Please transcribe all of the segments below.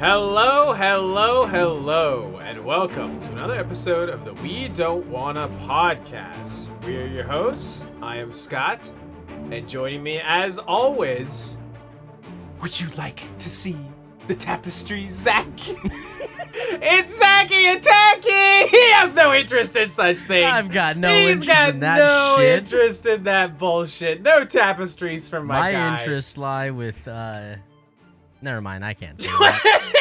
Hello, hello, hello, and welcome to another episode of the We Don't Wanna podcast. We are your hosts. I am Scott, and joining me as always, would you like to see the tapestry, Zach? it's Zachy Attacky! He has no interest in such things. I've got no He's interest got in that no shit. interest in that bullshit. No tapestries from my, My guy. interests lie with. uh Never mind, I can't say that. It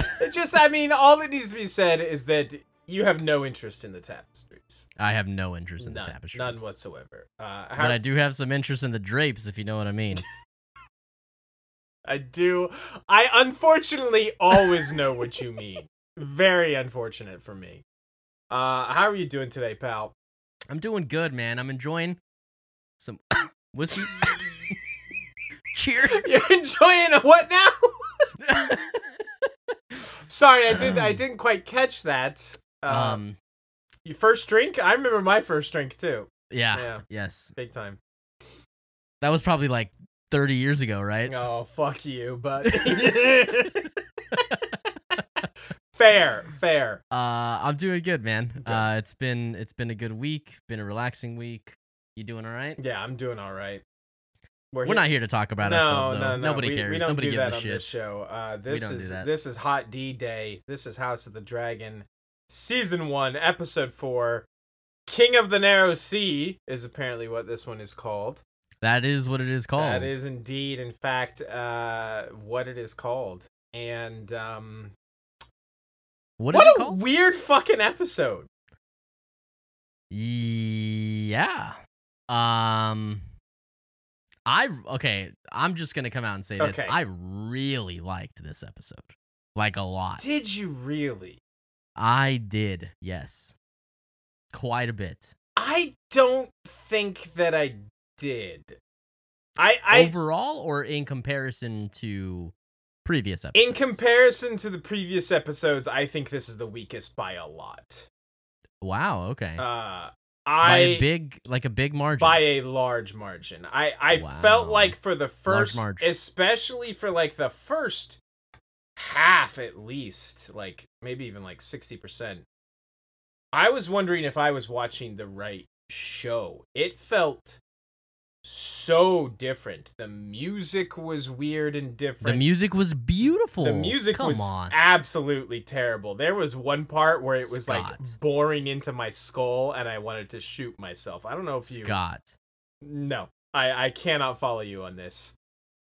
just, I mean, all that needs to be said is that you have no interest in the tapestries. I have no interest in none, the tapestries. none whatsoever. Uh, how, But I do have some interest in the drapes, if you know what I mean. I do. I unfortunately always know what you mean. Very unfortunate for me. Uh, how are you doing today, pal? I'm doing good, man. I'm enjoying some whiskey. Cheer. You're enjoying a what now? Sorry, I did. I didn't quite catch that. Um, um. your first drink? I remember my first drink too. Yeah. Yeah. Yes. Big time. That was probably like 30 years ago, right? Oh, fuck you, but fair, fair. Uh, I'm doing good, man. Uh, it's been it's been a good week. Been a relaxing week. You doing all right? Yeah, I'm doing all right. We're here- not here to talk about no, ourselves. no, though. no. Nobody we, cares. We don't Nobody do gives that a on shit. this show. Uh, this don't do is that. this is Hot D Day. This is House of the Dragon, season one, episode four. King of the Narrow Sea is apparently what this one is called. That is what it is called. That is indeed, in fact, uh, what it is called. And um, What is what a called? weird fucking episode. Yeah. Um I okay, I'm just to come out and say this. Okay. I really liked this episode. Like a lot. Did you really? I did. Yes. Quite a bit. I don't think that I did. I I Overall or in comparison to previous episodes? in comparison to the previous episodes, I think this is the weakest by a lot. Wow, okay. Uh by I a big like a big margin. by a large margin. I I felt like for the first margin. especially for like the first half at least, like maybe even like 60%. I was wondering if I was watching the right show. It felt so different. The music was weird and different. the music was beautiful. The music Come was on. absolutely terrible. There was one part where it was like boring into my skull and I wanted to shoot myself. I don't know if you Scott. No. I I cannot follow you on this.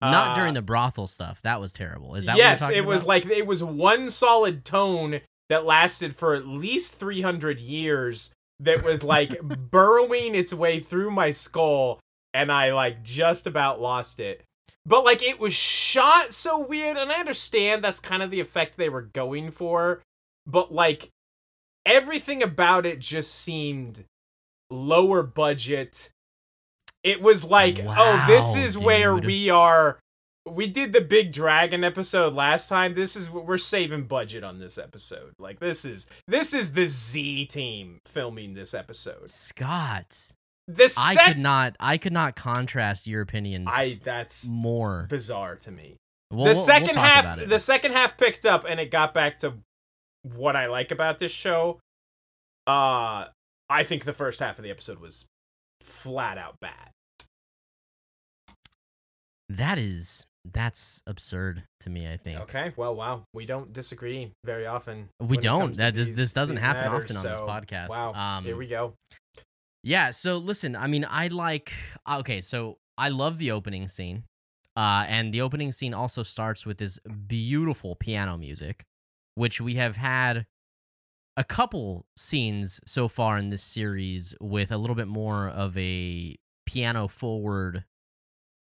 Not Uh, during the brothel stuff. That was terrible. Is that Yes, what you're it was about? like it was one solid tone that lasted for at least 300 years that was like burrowing its way through my skull and I like just about lost it. But like it was shot so weird and I understand that's kind of the effect they were going for, but like everything about it just seemed lower budget. It was like, oh, this Wow, is where we are we did the big dragon episode last time. This is we're saving budget on this episode. Like this is this is the Z team filming this episode. Scott. The I could not I could not contrast your opinions I that's more. bizarre to me. We'll- the we'll- we'll second talk half the second half picked up and it got back to what I like about this show. Uh I think the first half of the episode was flat out bad. that is that's absurd to me, I think. Okay, well, wow, we don't disagree very often. We don't. That this these- this doesn't happen matters, often on this podcast. Wow, Um here we go. Yeah, so listen, I mean, I like okay, so I love the opening scene. Uh and the opening scene also starts with this beautiful piano music, which we have had a couple scenes so far in this series with a little bit more of a piano forward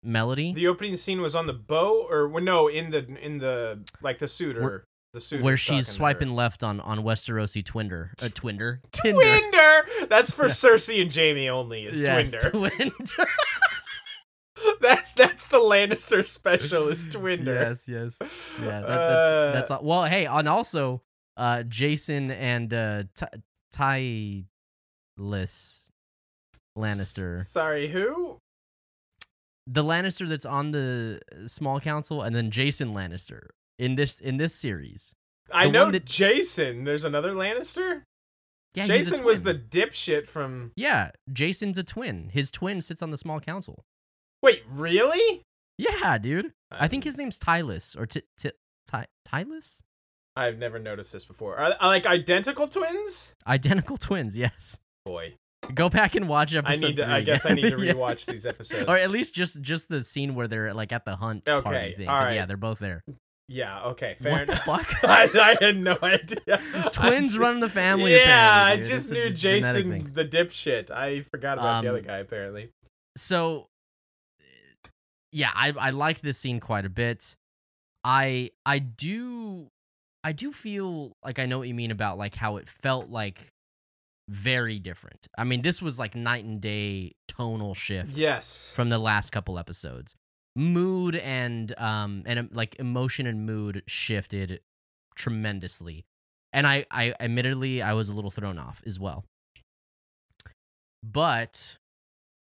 melody The opening scene was on the boat, or well, no, in the in the like the suit or Where- the suit where is she's swiping her. left on on Westerosi Twinder, uh, Twinder, Tinder. Twinder. That's for Cersei and Jaime only. Is Yes, Twinder. Twinder. that's that's the Lannister special. Is Twinder. Yes, yes. Yeah, that, Uh, that's that's well. Hey, and also, uh, Jason and uh, Ty Lannister, Sorry, who? the Lannister that's on the small council, and then Jason Lannister. In this in this series. I The know that- Jason. There's another Lannister. Yeah, he's a Jason was the dipshit from. Yeah, Jason's a twin. His twin sits on the small council. Wait, really? Yeah, dude. I think um, his name's Tylus or T- T- Ty- Tylus? I've never noticed this before. Are, are like identical twins? Identical twins, yes. Boy, Go back and watch episode. I need to. I guess I need to again. Yeah. rewatch these episodes. Or at least just just the scene where they're like at the hunt party Okay, thing. 'cause, alright. Yeah, they're both there. Yeah. Okay. Fair What the enough. fuck? I, I had no idea. Twins I run the family. Yeah, I just knew Jason the dipshit. I forgot about the Um, other guy. Apparently. so yeah i i liked this scene quite a bit i i do i do feel like i know what you mean about like how it felt like very different i mean this was like night and day tonal shift Yes. from the last couple episodes mood and um and um, like emotion and mood shifted tremendously. And i i admittedly i was a little thrown off as well. But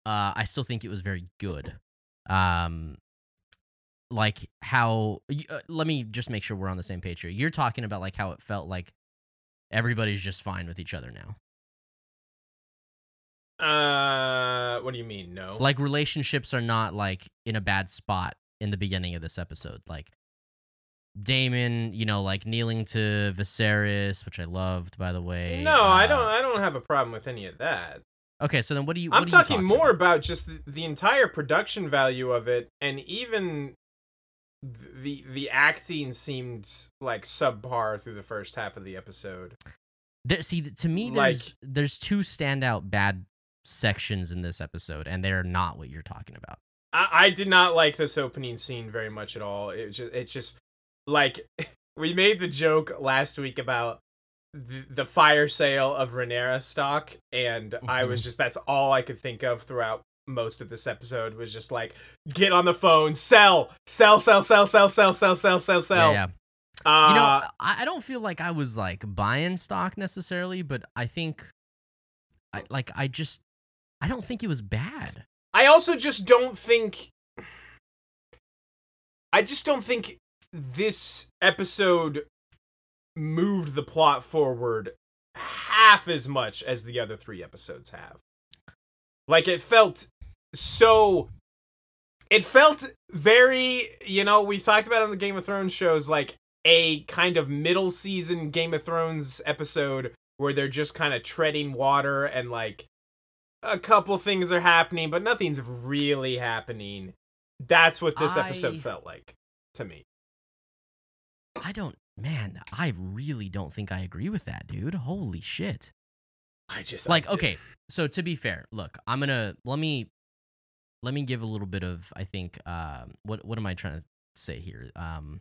uh i still think it was very good. Um like how uh, let me just make sure we're on the same page here. You're talking about like how it felt like everybody's just fine with each other now Uh, what do you mean? No. like relationships are not like in a bad spot in the beginning of this episode like Daemon, you know, like kneeling to Viserys, which I loved, by the way. no, I Uh, don't. I don't have a problem with any of that. Okay, so then what do you? I'm what are you talking, more about? about just the, the entire production value of it, and even the the acting seemed like subpar through the first half of the episode. There, see, to me, Like- there's there's two standout bad sections in this episode, and they're not what you're talking about. I, I did not like this opening scene very much at all. It just, it's just like we made the joke last week about the, the fire sale of Rhaenyra stock, and I was Mhm. just that's all I could think of throughout most of this episode was just like get on the phone, sell, sell, sell, sell, sell, sell, sell, sell, sell, sell. yeah, yeah. Uh, you know, I, I don't feel like I was like buying stock necessarily, but I think, I like I just, I don't think it was bad. I also just don't think. I just don't think this episode moved the plot forward half as much as the other three episodes have. Like, it felt so. It felt very, you know, we've talked about on the Game of Thrones shows, like a kind of middle season Game of Thrones episode where they're just kind of treading water and like a couple things are happening, but nothing's really happening. That's what this episode felt like to me. I don't, man, I really don't think I agree with that, dude. Holy shit. I just like I okay so to be fair look i'm gonna let me let me give a little bit of i think um what what am i trying to say here um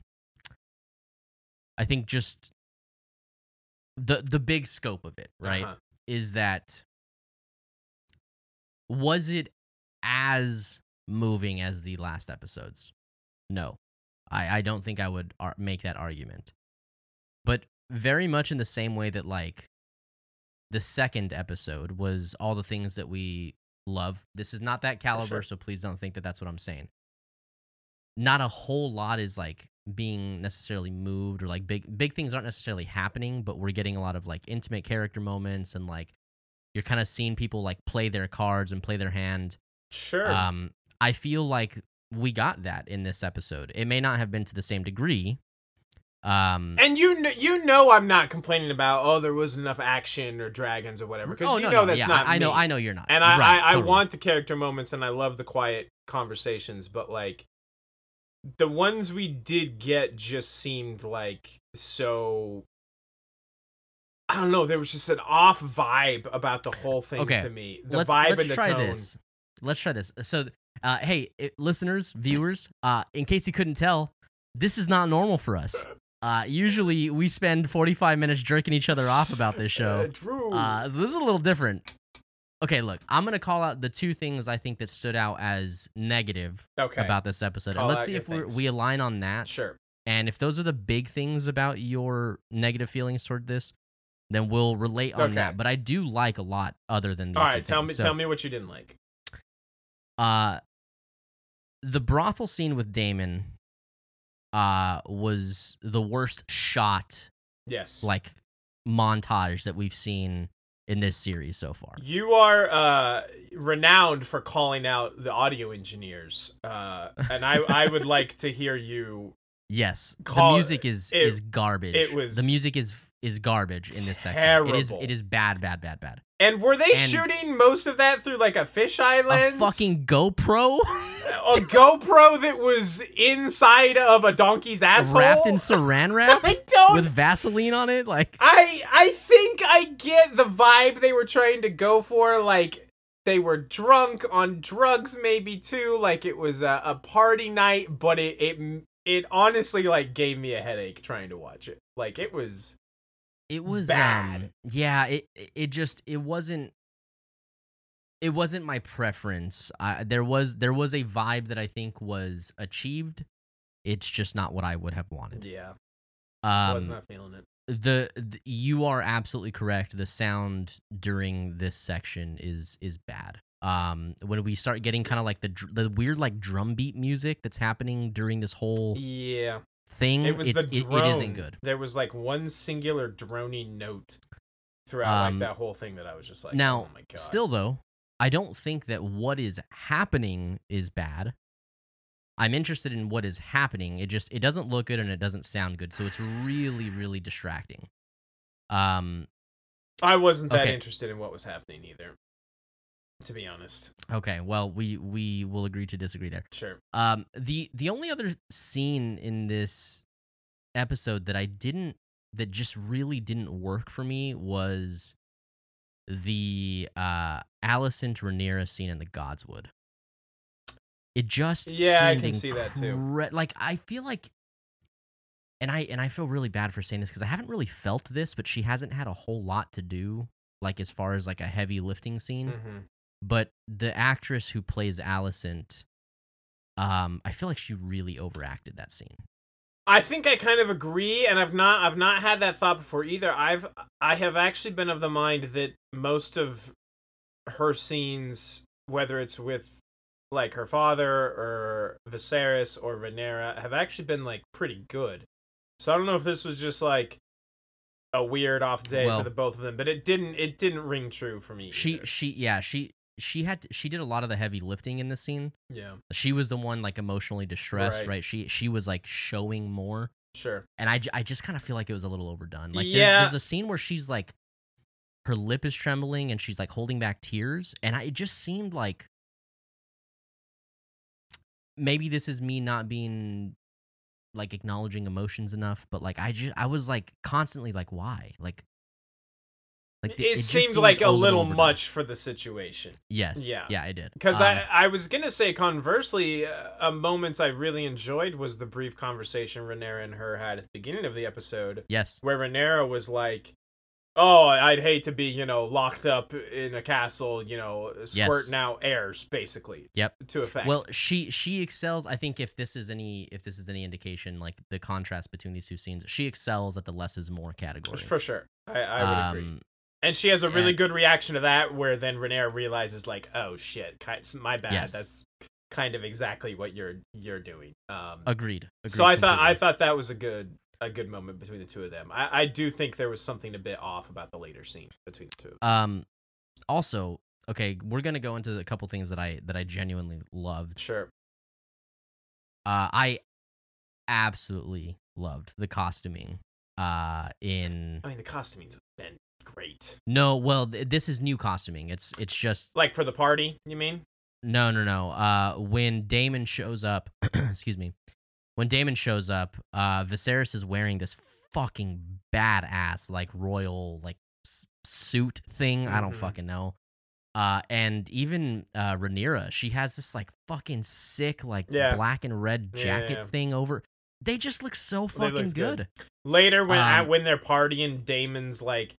i think just the the big scope of it right Uh-huh. is that was it as moving as the last episodes? No. I i don't think i would ar- make that argument. But very much in the same way that like the second episode was all the things that we love. This is not that caliber sure. so please don't think that that's what i'm saying. Not a whole lot is like being necessarily moved or like big big things aren't necessarily happening but we're getting a lot of like intimate character moments and like you're kind of seeing people like play their cards and play their hand. Sure. um i feel like we got that in this episode. It may not have been to the same degree um and you kn- you know I'm not complaining about oh there was enough action or dragons or whatever because oh, you no, know no, that's yeah, not I, I know i know you're not. And I, Right, I, I want the character moments and I love the quiet conversations, but like the ones we did get just seemed like so I don't know, there was just an off vibe about the whole thing Okay, to me. The let's, vibe let's and the try tone. this. Let's try this. So, uh, hey, i- listeners, viewers, uh, in case you couldn't tell, this is not normal for us. Uh, usually, we spend 45 minutes jerking each other off about this show. Drew. Uh, so this is a little different. Okay, look, I'm gonna call out the two things I think that stood out as negative okay. about this episode, Call and let's see if we we align on that. sure. And if those are the big things about your negative feelings toward this, then we'll relate on Okay. that. But I do like a lot other than these. All right, tell me. So- tell me what you didn't like. uh the brothel scene with Daemon uh was the worst shot Yes. like montage that we've seen in this series so far. You are uh, renowned for calling out the audio engineers, uh, and I, I would like to hear you. Yes, Call- the music is it- is garbage. it was the music is is garbage in this section. It is it is bad, bad, bad, bad. And were they And- shooting most of that through like a fisheye lens? A fucking GoPro a GoPro that was inside of a donkey's asshole, wrapped in Saran wrap I don't. with Vaseline on it. Like I I think I get the vibe they were trying to go for. Like they were drunk on drugs, maybe too. Like it was a, a party night, but it it it honestly like gave me a headache trying to watch it. Like it was. It was Bad. um yeah, it it just it wasn't it wasn't my preference. I, there was there was a vibe that I think was achieved. It's just not what I would have wanted. Yeah, Um, was not feeling it. the, the you are absolutely correct the sound during this section is is bad um when we start getting kind of like the the weird like drum beat music that's happening during this whole Yeah, thing it was the it- drone. it isn't good There was like one singular droning note throughout Um, like that whole thing that I was just like, now, oh my god. still though i don't think that what is happening is bad i'm interested in what is happening it just it doesn't look good and it doesn't sound good so it's really really distracting um I wasn't that Okay. interested in what was happening either. To be honest, okay well we we will agree to disagree there sure. Um, the the only other scene in this episode that I didn't that just really didn't work for me was the uh Alicent Rhaenyra scene in the Godswood. It just Yeah, I can see that too. Like I feel like, and I and I feel really bad for saying this because I haven't really felt this, but she hasn't had a whole lot to do, like as far as like a heavy lifting scene hmm but the actress who plays Alicent, um, I feel like she really overacted that scene. I think I kind of agree, and I've not I've not had that thought before either. I've I have actually been of the mind that most of her scenes, whether it's with like her father or Viserys or Rhaenyra, have actually been like pretty good. So I don't know if this was just like a weird off day Well- for the both of them, but it didn't it didn't ring true for me. She either. she yeah she she had she did a lot of the heavy lifting in the scene. yeah She was the one like emotionally distressed, Right. right? She she was like showing more, sure and I, I just kind of feel like it was a little overdone. Like Yeah. there's, there's a scene where she's like her lip is trembling and she's like holding back tears, and I, it just seemed like maybe this is me not being like acknowledging emotions enough, but like I just I was like constantly like why like like it, just seemed like a little overdone. much for the situation. Yes. Yeah. Yeah, I did. Because Um, I, I was gonna say conversely, uh, a moment I really enjoyed was the brief conversation Rhaenyra and her had at the beginning of the episode, yes. where Rhaenyra was like, "Oh, I'd hate to be, you know, locked up in a castle, you know, squirting out heirs, basically." Yep. To effect. Well, she she excels. I think if this is any if this is any indication, like the contrast between these two scenes, she excels at the less is more category. for sure, I, I would agree. And she has a really and- good reaction to that, where then Rhaenyra realizes, like, "Oh shit, my bad. Yes. That's kind of exactly what you're you're doing." Um, Agreed. agreed so I thought I thought that was a good a good moment between the two of them. I, I do think there was something a bit off about the later scene between the two. Um, also, okay, we're gonna go into a couple things that I that I genuinely loved. Sure. Uh, I absolutely loved the costuming. Uh, in I mean, the costuming's been great. no, well, th- this is new costuming. It's it's just Like for the party, you mean? No, no, no. Uh, when Daemon shows up, excuse me, when Daemon shows up, uh, Viserys is wearing this fucking badass like royal like s- suit thing. I don't Mhm. fucking know. Uh, and even uh, Rhaenyra, she has this like fucking sick like Yeah. black and red jacket yeah. thing over. They just look so fucking good. good. Later, when at, Um, when they're partying, Daemon's like,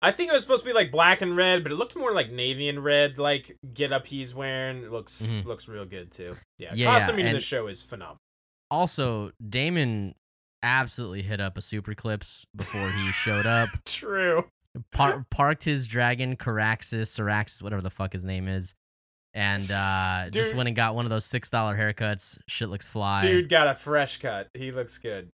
I think it was supposed to be like black and red, but it looked more like navy and red. Like get up he's wearing it looks Mhm. looks real good too. Yeah, Yeah, yeah, in the show is phenomenal. Also, Daemon absolutely hit up a super clips before he showed up. True. par- parked his dragon Caraxes, Caraxes, whatever the fuck his name is, and uh, just went and got one of those six dollar haircuts. Shit looks fly. Dude got a fresh cut. He looks good.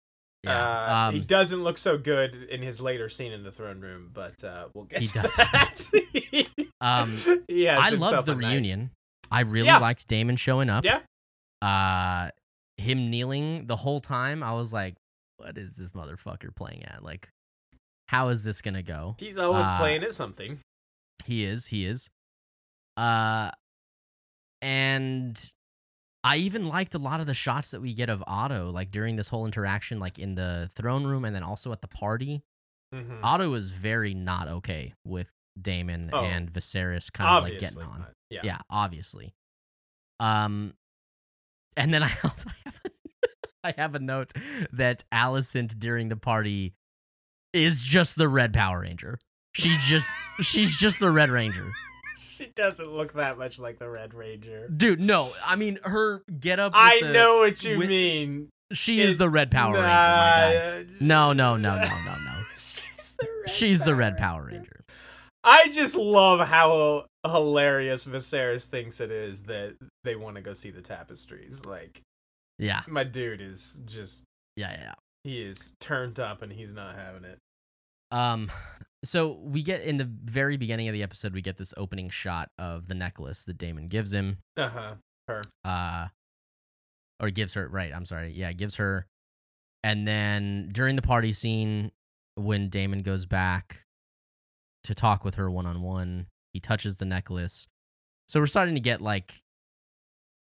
Yeah. Uh, he um, doesn't look so good in his later scene in the throne room, but uh, we'll get He to doesn't. that. um, He I love the a night. reunion. I really Yeah. liked Daemon showing up. Yeah. Uh, him kneeling the whole time. I was like, what is this motherfucker playing at? Like, how is this gonna go? He's always Uh, playing at something. He is. He is. Uh, and I even liked a lot of the shots that we get of Otto, like during this whole interaction, like in the throne room, and then also at the party. Mhm. Otto is very not okay with Daemon Oh. and Viserys kind of like getting on. Yeah. Yeah. obviously. Um, and then I also have a, I have a note that Alicent during the party is just the Red Power Ranger. She just she's just the Red Ranger. She doesn't look that much like the Red Ranger. Dude, no. I mean, her get up. I know what you with- mean. She is the Red Power Ranger, my. No, no, no, no, no, no. She's the Red She's the Red Power Power Ranger. I just love how hilarious Viserys thinks it is that they want to go see the tapestries. Like, Yeah, my dude is just, yeah, yeah. he is turned up and he's not having it. Um, so we get in the very beginning of the episode, we get this opening shot of the necklace that Daemon gives him. Uh huh. Her. Uh, or gives her. Right. I'm sorry. Yeah, gives her. And then during the party scene, when Daemon goes back to talk with her one on one, he touches the necklace. So we're starting to get like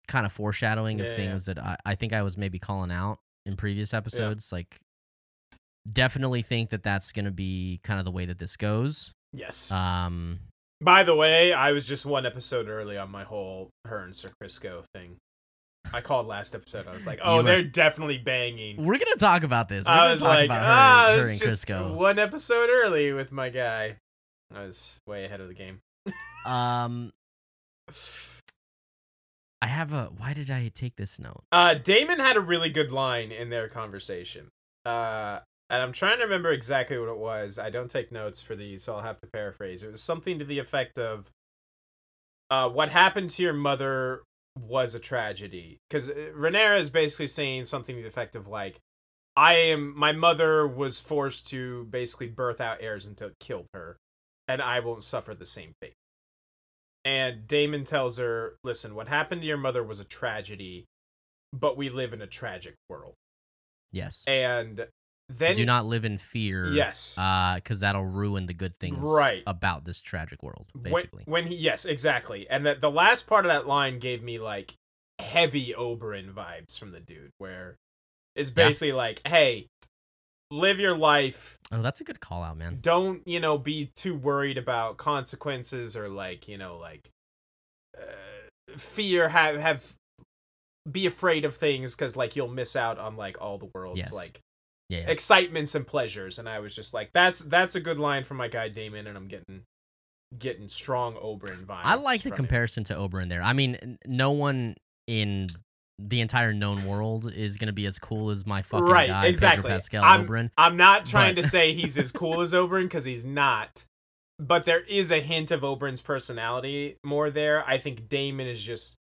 kind of foreshadowing of Yeah, yeah. things that I, I think I was maybe calling out in previous episodes. Like, definitely think that that's going to be kind of the way that this goes. Yes. Um, By the way, I was just one episode early on my whole her and Sir Crisco thing. I called last episode. I was like, oh, were- they're definitely banging. we're gonna talk about this. We're I was talk like, about her, ah, I her and just Crisco. one episode early with my guy. I was way ahead of the game. Um, I have a. Why did I take this note? Uh, Daemon had a really good line in their conversation. Uh, and I'm trying to remember exactly what it was. I don't take notes for these, so I'll have to paraphrase. It was something to the effect of, uh, "What happened to your mother was a tragedy." Because Rhaenyra is basically saying something to the effect of like, "I am. My mother was forced to basically birth out heirs until it killed her, and I won't suffer the same fate." And Daemon tells her, "Listen, what happened to your mother was a tragedy, but we live in a tragic world." Yes. And then Do not live in fear. Yes. Uh, because that'll ruin the good things Right. about this tragic world. when- Basically. when, he yes, exactly. And that the last part of that line gave me like heavy Oberyn vibes from the dude where it's Yeah. basically like, "Hey, live your life. oh, that's a good call out, man. Don't, you know, be too worried about consequences or like, you know, like uh, fear have have be afraid of things cuz like you'll miss out on like all the world's Yes. like Yeah. excitements and pleasures and i was just like that's that's a good line from my guy daemon and i'm getting getting strong oberyn vibes I like the comparison to Oberyn there. I mean, no one in the entire known world is gonna be as cool as my fucking right guy, exactly Pedro Pascal I'm, Oberyn. I'm not trying but- to say he's as cool as oberyn because he's not but there is a hint of oberyn's personality more there i think daemon is just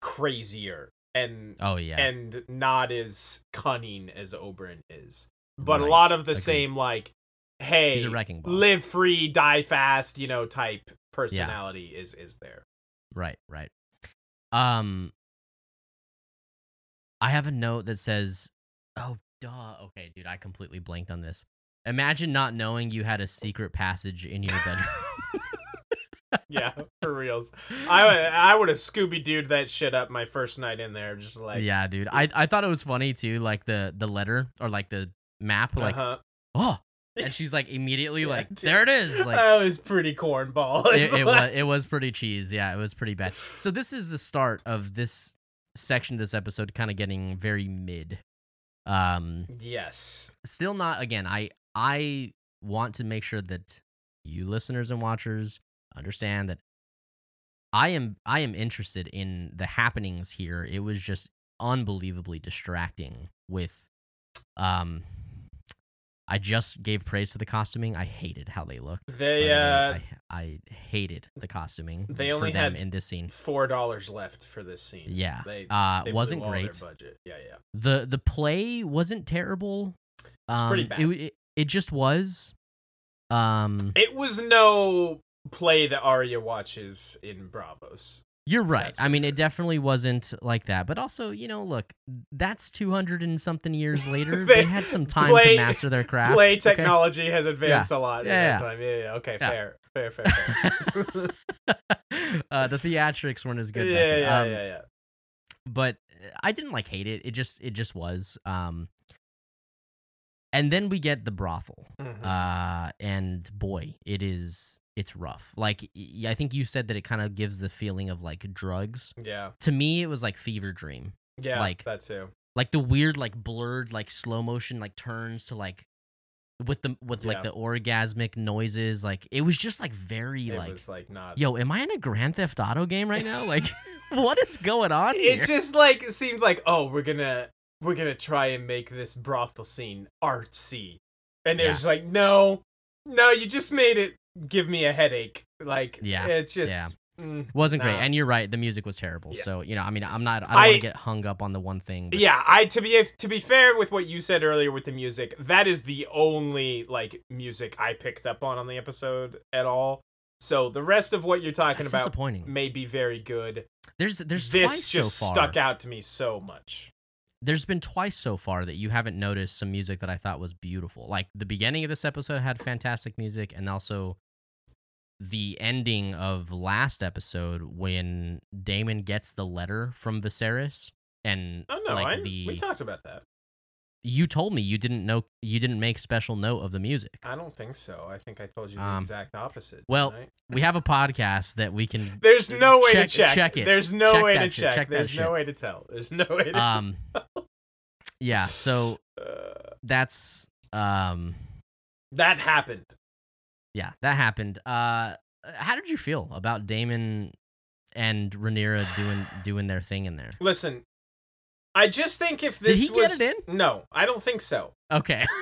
crazier and Oh yeah. and not as cunning as Oberyn is but a lot of the Agreed. same like hey He's a wrecking ball. live free die fast you know type personality is is there Right, right. Um I have a note that says, "Oh, duh. Okay, dude, I completely blanked on this. Imagine not knowing you had a secret passage in your bedroom." yeah for reals i would i would have scooby dooed that shit up my first night in there just like yeah, dude. I I thought it was funny too, like the the letter or like the map like, uh-huh. "Oh." And she's like immediately Yeah, like, dude. "There it is." Like that was pretty cornball it, it was it was pretty cheese. Yeah, it was pretty bad. So this is the start of this section of this episode kind of getting very mid. Um yes still not again i i want to make sure that you listeners and watchers understand that i am i am interested in the happenings here it was just unbelievably distracting with um I just gave praise to the costuming. I hated how they looked. They uh I, I hated the costuming They for only them had in this scene. four dollars left for this scene. Yeah, They, uh, they wasn't blew all their great. budget. Yeah, yeah. the The play wasn't terrible. It's pretty Um, bad. It, it, it just was. Um, It was no play that Arya watches in Braavos. You're right. I mean, sure. it definitely wasn't like that. But also, you know, look, that's 200 and something years later. They- they had some time play- to master their craft. Play okay? technology has advanced a lot in Yeah, that yeah. time. Yeah, yeah. Okay, Yeah. fair. Fair, fair, fair. uh, the theatrics weren't as good. yeah, yeah, Um, yeah. But I didn't like hate it. It just, it just was. Um, and then we get the brothel. Mhm. Uh, and boy, it is, it's rough. Like, I think you said that it kind of gives the feeling of like drugs. yeah, To me, it was like fever dream. yeah, like- that too. like the weird like blurred like slow motion like turns to like with the with Yeah. like the orgasmic noises like it was just like very It like was like not. yo am i in a grand theft auto game right now like what is going on here it just like seems like oh we're gonna we're gonna try and make this brothel scene artsy, and Yeah. there's like no, no, you just made it give me a headache. Like Yeah, it's just yeah. mm, wasn't great and you're right the music was terrible Yeah. so you know i mean i'm not i don't want to get hung up on the one thing but Yeah, I to be to be fair with what you said earlier with the music, that is the only like music I picked up on on the episode at all. So the rest of what you're talking that's about may be very good. there's there's this just so stuck out to me so much. There's been twice so far that you haven't noticed some music that I thought was beautiful. Like the beginning of this episode had fantastic music, and also the ending of last episode when Damon gets the letter from Viserys, and Oh no, like I, the we talked about that. you told me you didn't know you didn't make special note of the music. I don't think so. I think I told you the Um, exact opposite. well? We have a podcast that we can. there's no way check- to check. check it. There's no Check way to shit. check. Check There's shit. no way to tell. There's no way to Um, yeah. So. Uh, that's um. that happened. yeah, that happened. Uh, how did you feel about Daemon and Rhaenyra doing doing their thing in there? Listen, I just think if Did this he get was it no, I don't think so. Okay.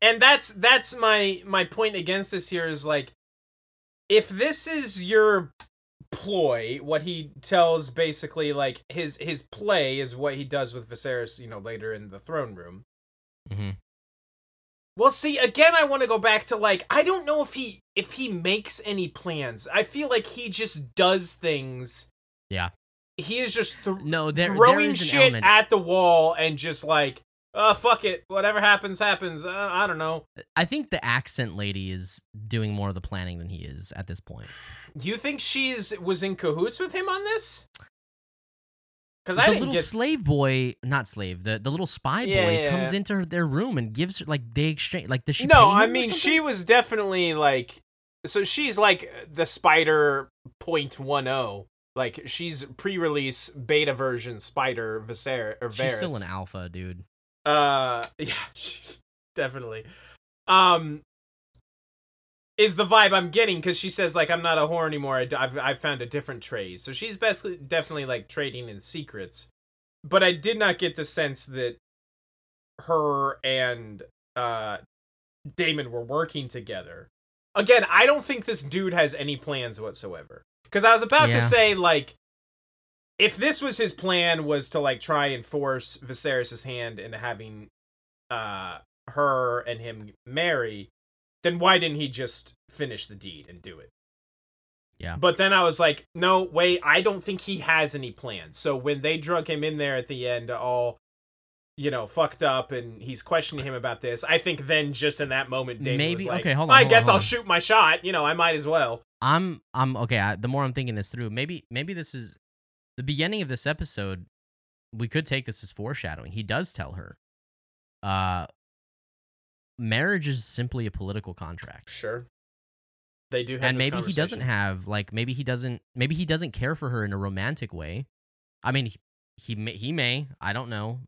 And that's that's my my point against this here is like if this is your ploy, what he tells basically like his his play is what he does with Viserys, you know, later in the throne room. hmm Well, see, again, I want to go back to like I don't know if he if he makes any plans. I feel like he just does things. Yeah. He is just th- No, there, throwing shit element. at the wall and just like, uh, fuck it, whatever happens, happens. Uh, I don't know. I think the accent lady is doing more of the planning than he is at this point. You think she's was in cahoots with him on this? Because I the little get. slave boy, not slave, the, the little spy boy Yeah, yeah, comes yeah. into her- their room and gives her like they exchange like does she? no, I mean she was definitely like. So she's like the Spider point one zero. Like she's pre-release beta version Spider Viser or She's still an alpha, dude. Uh, yeah, she's definitely. Um, is the vibe I'm getting because she says like I'm not a whore anymore. I, have I've found a different trade, so she's basically definitely like trading in secrets. But I did not get the sense that her and uh Daemon were working together. Again, I don't think this dude has any plans whatsoever. Because I was about Yeah. to say like if this was his plan was to like try and force Viserys' hand into having uh her and him marry, then why didn't he just finish the deed and do it? Yeah. But then I was like, no, wait, I don't think he has any plans. So when they drug him in there at the end, all you know, fucked up, and he's questioning him about this, I think then just in that moment, Daemon Maybe- was like, okay, hold on, I hold on, guess hold I'll on. shoot my shot. You know, I might as well. I'm I'm okay. I, the more I'm thinking this through, maybe maybe this is the beginning of this episode. We could take this as foreshadowing. He does tell her, uh, marriage is simply a political contract, Sure. They do have and maybe he doesn't have like maybe he doesn't maybe he doesn't care for her in a romantic way. I mean, he he may, he may I don't know.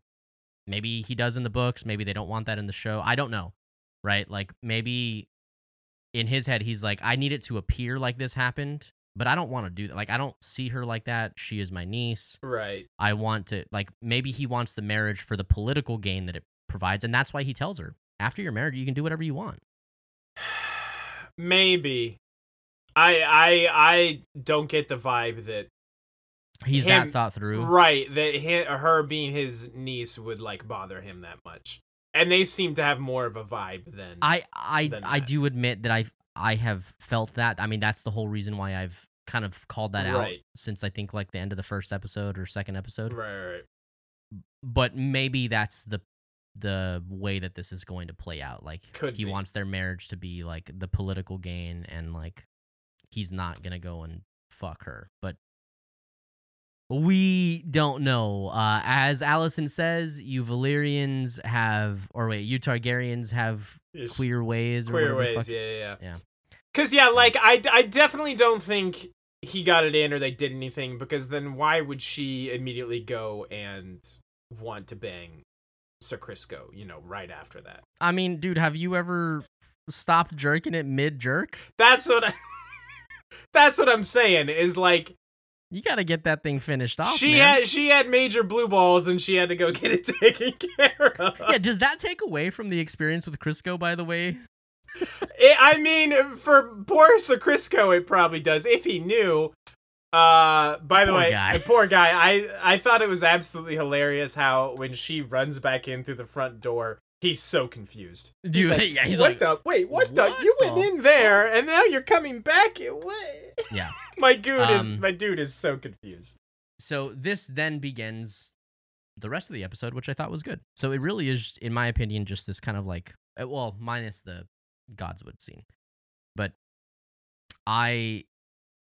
Maybe he does in the books. Maybe they don't want that in the show. I don't know. Right? Like maybe in his head he's like I need it to appear like this happened, but I don't want to do that. Like I don't see her like that. She is my niece. Right. I want to like maybe he wants the marriage for the political gain that it provides and that's why he tells her. After you're married, you can do whatever you want. Maybe. I I I don't get the vibe that He's Him- that thought through. right that he, her being his niece would like bother him that much. And they seem to have more of a vibe than I I than I do admit that I I have felt that. I mean, that's the whole reason why I've kind of called that out Right. since I think like the end of the first episode or second episode. right, right. But maybe that's the the way that this is going to play out. Like Could he be. wants their marriage to be like the political gain and like he's not going to go and fuck her. But we don't know. Uh, as Alicent says, you Valyrians have, or wait, you Targaryens have Ish. queer ways or queer ways. Yeah, yeah, yeah. Yeah. Cause yeah, like I, I definitely don't think he got it in or they did anything because then why would she immediately go and want to bang Sir Crisco? You know, right after that. I mean, dude, have you ever stopped jerking it mid jerk? That's what. I, that's what I'm saying. Is like You got to get that thing finished off. she man. had she had major blue balls and she had to go get it taken care of. Yeah, does that take away from the experience with Crisco? By the way, It, I mean, for poor Sir Crisco, it probably does if he knew. Uh, by the Poor way, guy. poor guy. I I thought it was absolutely hilarious how when she runs back in through the front door, he's so confused. dude, He's like, yeah, he's what like, the? Wait, what, the? You went the in there and now you're coming back? What? yeah. My dude is Um, my dude is so confused. So this then begins the rest of the episode, which I thought was good. So it really is, in my opinion, just this kind of like, uh, well, minus the Godswood scene, but I,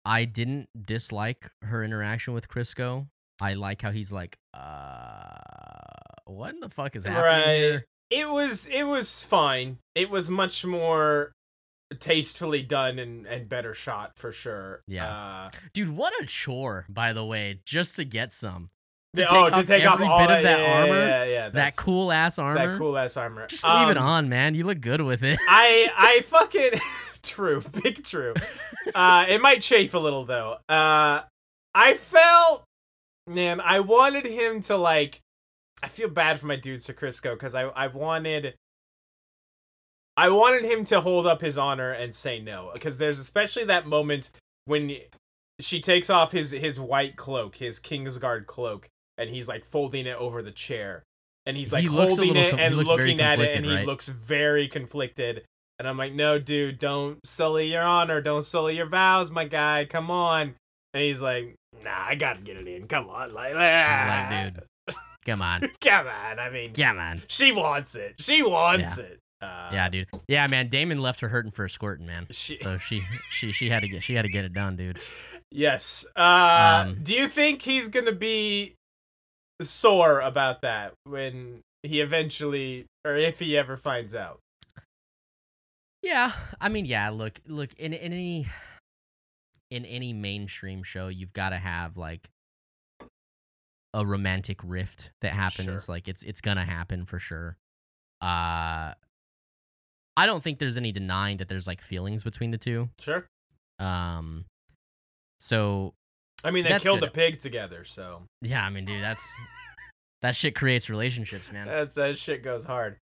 I didn't dislike her interaction with Crisco. I like how he's like, uh, what in the fuck is happening Right. here? It was it was fine. It was much more tastefully done and and better shot for sure. Yeah. Uh, Dude, what a chore, by the way, just to get some. To Yeah, take oh, to off take off every all bit of that yeah, yeah, armor, yeah, yeah, that cool ass armor. that cool ass armor. Just leave it Um, on, man. You look good with it. I I fucking true, big true. Uh, it might chafe a little though. Uh, I felt, man, I wanted him to like. I feel bad for my dude Sir Crisco because I I wanted. I wanted him to hold up his honor and say no because there's especially that moment when she takes off his his white cloak, his Kingsguard cloak, and he's like folding it over the chair, and he's like He holding it he and looking at it, and he right? looks very conflicted. And I'm like, no, dude, don't sully your honor, don't sully your vows, my guy. Come on. And he's like, nah, I gotta get it in. Come on, like, was like, dude, come on, come on. I mean, come on. she wants it. She wants it. Uh, Yeah, dude. Yeah, man. Daemon left her hurting for a squirting, man. She, So she she she had to get she had to get it done, dude. yes. Uh, Um, do you think he's gonna be sore about that when he eventually, or if he ever finds out? Yeah, I mean, yeah. Look, look. In, in any in any mainstream show, you've got to have like a romantic rift that happens. Sure. Like it's it's gonna happen for sure. Uh, I don't think there's any denying that there's like feelings between the two. Sure. Um, so I mean, they killed good. a pig together, so yeah, I mean, dude, that's that shit creates relationships, man. That's that shit goes hard.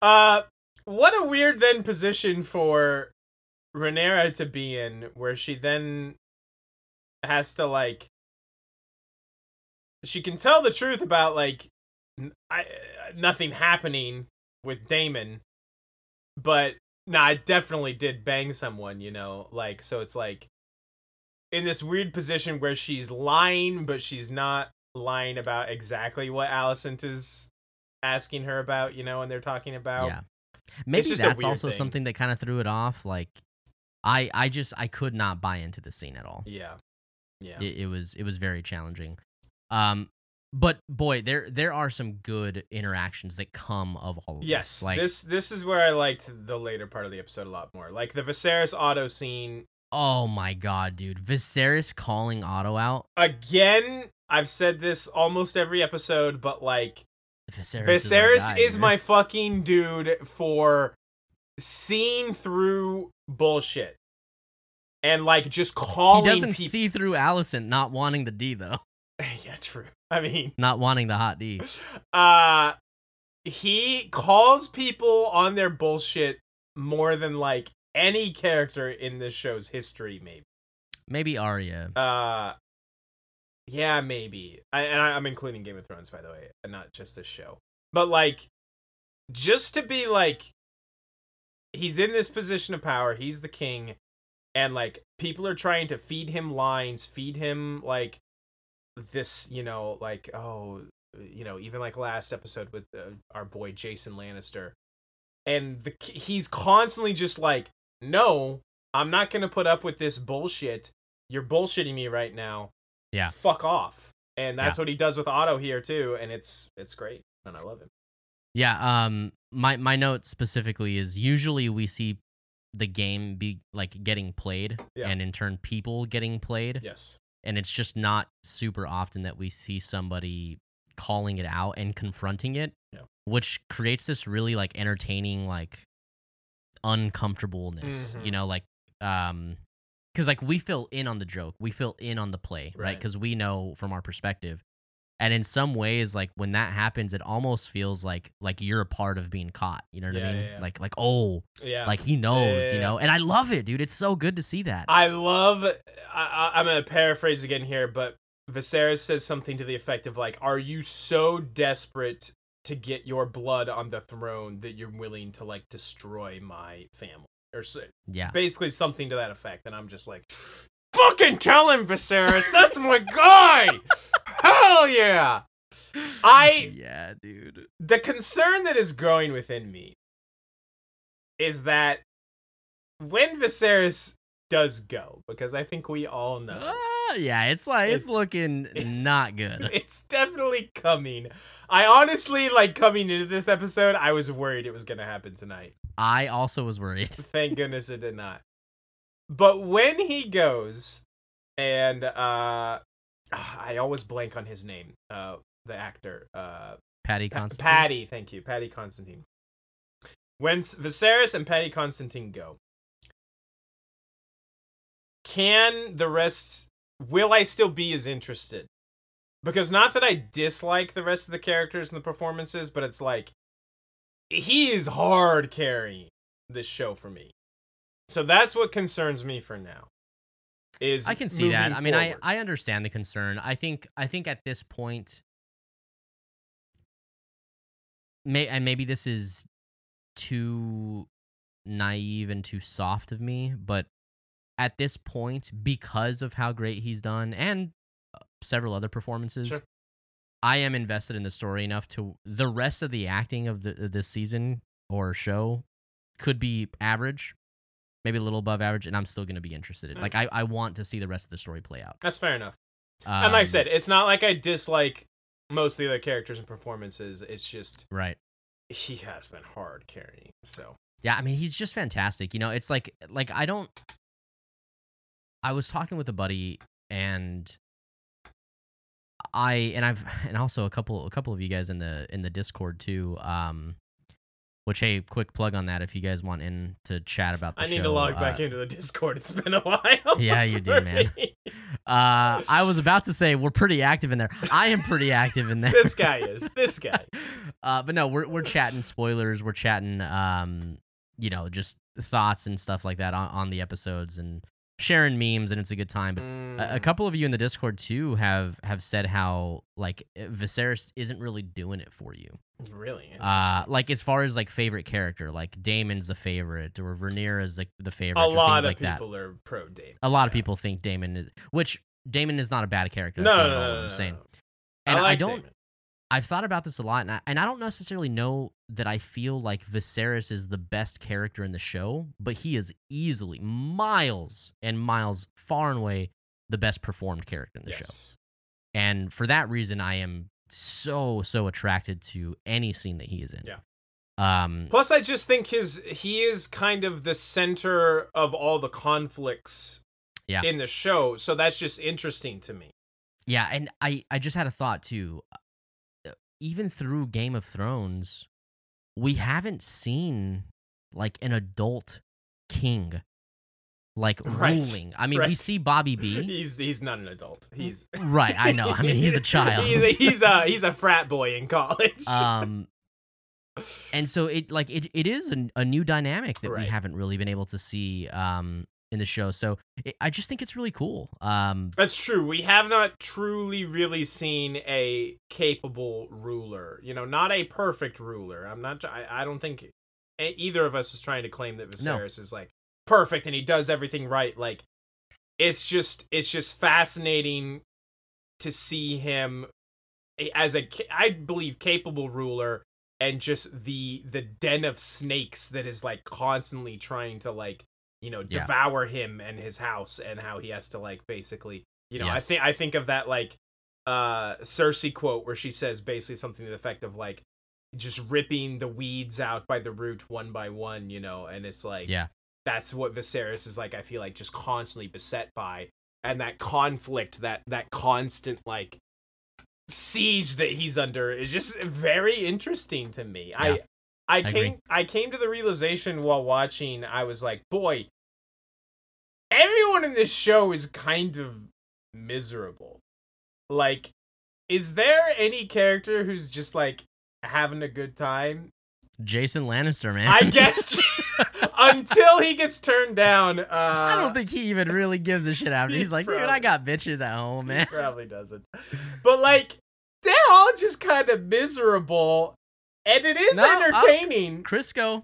Uh what a weird then position for Rhaenyra to be in where she then has to like she can tell the truth about like I, nothing happening with Daemon but nah I definitely did bang someone, you know, like so it's like in this weird position where she's lying but she's not lying about exactly what Alicent is asking her about, you know, and they're talking about. Yeah. Maybe that's also thing. something that kind of threw it off. Like, I I just I could not buy into the scene at all. Yeah. Yeah. It, it was it was very challenging. Um, but boy, there there are some good interactions that come of all of yes. this. Like, this this is where I liked the later part of the episode a lot more. Like the Viserys Otto scene. oh my god, dude, Viserys calling Otto out. Again, I've said this almost every episode, but like Viserys, Viserys is, guy, is my fucking dude for seeing through bullshit. And like just calling. He doesn't people. see through Alicent not wanting the D though, yeah, true. I mean, not wanting the hot D. uh he calls people on their bullshit more than like any character in this show's history, maybe. Maybe Arya. Uh, yeah, maybe. I, and I, I'm including Game of Thrones, by the way, and not just this show. But like, just to be like, he's in this position of power. He's the king, and like people are trying to feed him lines, feed him like this, you know, like oh, you know, even like last episode with uh, our boy Jason Lannister, and the he's constantly just like, no, I'm not gonna put up with this bullshit. You're bullshitting me right now. Yeah. Fuck off. And that's Yeah. what he does with Otto here too, and it's it's great, and I love him. Yeah, um my my note specifically is usually we see the game be like getting played Yeah. and in turn people getting played Yes. and it's just not super often that we see somebody calling it out and confronting it Yeah. which creates this really like entertaining like uncomfortableness you Mhm. know like um because like we feel in on the joke we feel in on the play right Right. because we know from our perspective and in some ways like when that happens it almost feels like like you're a part of being caught you know what Yeah, i mean yeah, yeah. like like oh Yeah. like he knows you know and i love it dude it's so good to see that I love. I, I, I'm gonna paraphrase again here, but Viserys says something to the effect of like, "Are you so desperate to get your blood on the throne that you're willing to like destroy my family?" Or yeah basically something to that effect. And I'm just like, "Fucking tell him, Viserys. That's my guy. Hell yeah." I yeah dude the concern that is growing within me is that when Viserys does go, because I think we all know Ah, yeah it's like it's, It's- looking it's- not good it's definitely coming. I honestly like coming into this episode, I was worried it was gonna happen tonight. i also was worried Thank goodness it did not. But when he goes, and uh I always blank on his name, uh the actor, uh patty Pa- Constantine. Patty, thank you, Patty Constantine. When Viserys and Patty Constantine go, can the rest? Will I still be as interested? Because not that I dislike the rest of the characters and the performances, but it's like he is hard carrying this show for me. So that's what concerns me for now. Is I can see that. I mean, I. I understand the concern. I think I think at this point, may and maybe this is too naive and too soft of me, but at this point, because of how great he's done and uh, several other performances, Sure. I am invested in the story enough to the rest of the acting of the this season or show could be average, maybe a little above average, and I'm still going to be interested. in Mm. Like I, I want to see the rest of the story play out. that's fair enough. and like I Um, said, it's not like I dislike most of the other characters and performances. It's just right? he has been hard carrying. So Yeah, I mean he's just fantastic. You know, it's like like I don't. I was talking with a buddy and I and I've and also a couple a couple of you guys in the in the Discord too. Um, which hey, quick plug on that if you guys want in to chat about the I need show, to log back uh, into the Discord. It's been a while. Yeah, you do, man. Uh, I was about to say we're pretty active in there. I am pretty active in there. this guy is. This guy. Uh, but no, we're we're chatting spoilers. We're chatting, um, you know, just thoughts and stuff like that on, on the episodes and sharing memes, and it's a good time. But a, a Mm, couple of you in the Discord too have have said how like Viserys isn't really doing it for you. really. Uh, like as far as like favorite character, like Daemon's the favorite, or Vernier is the the favorite, a lot of like that. people are pro Dame. A lot of people think Daemon is, which Daemon is not a bad character. No, That's no, not no, no, what no, I'm saying. And I, like don't. Daemon. I've thought about this a lot, and I, and I don't necessarily know that I feel like Viserys is the best character in the show, but he is easily miles and miles, far and away, the best performed character in the show. And for that reason, I am so so attracted to any scene that he is in. Yeah. Um. Plus, I just think his he is kind of the center of all the conflicts Yeah. in the show, so that's just interesting to me. Yeah, and I I just had a thought too. Even through Game of Thrones, we haven't seen like an adult king like Right, ruling. I mean, we see Bobby B. He's he's not an adult. He's right, I know. I mean, he's a child. he's, a, he's a he's a frat boy in college. um and so it like it, it is a, a new dynamic that we haven't really been able to see um in the show so it, i just think it's really cool um That's true. We have not truly really seen a capable ruler. You know, not a perfect ruler. I'm not. I, I don't think either of us is trying to claim that No. Viserys is like perfect and he does everything right. Like, it's just it's just fascinating to see him as a I believe capable ruler and just the the den of snakes that is like constantly trying to like you know Yeah. devour him and his house and how he has to like basically you know I think I think of that like uh Cersei quote where she says basically something to the effect of like just ripping the weeds out by the root one by one you know and it's like yeah that's what Viserys is like I feel like just constantly beset by and that conflict that that constant like siege that he's under is just very interesting to me. Yeah, I I agree. came I came to the realization while watching I was like, boy, everyone in this show is kind of miserable. Like is there any character who's just like having a good time? jason lannister man I guess until he gets turned down. Uh, I don't think he even really gives a shit after. He He's like, dude, I got bitches at home, he man. probably doesn't. But like, they're all just kind of miserable, and it is No, I'll- entertaining. Crisco,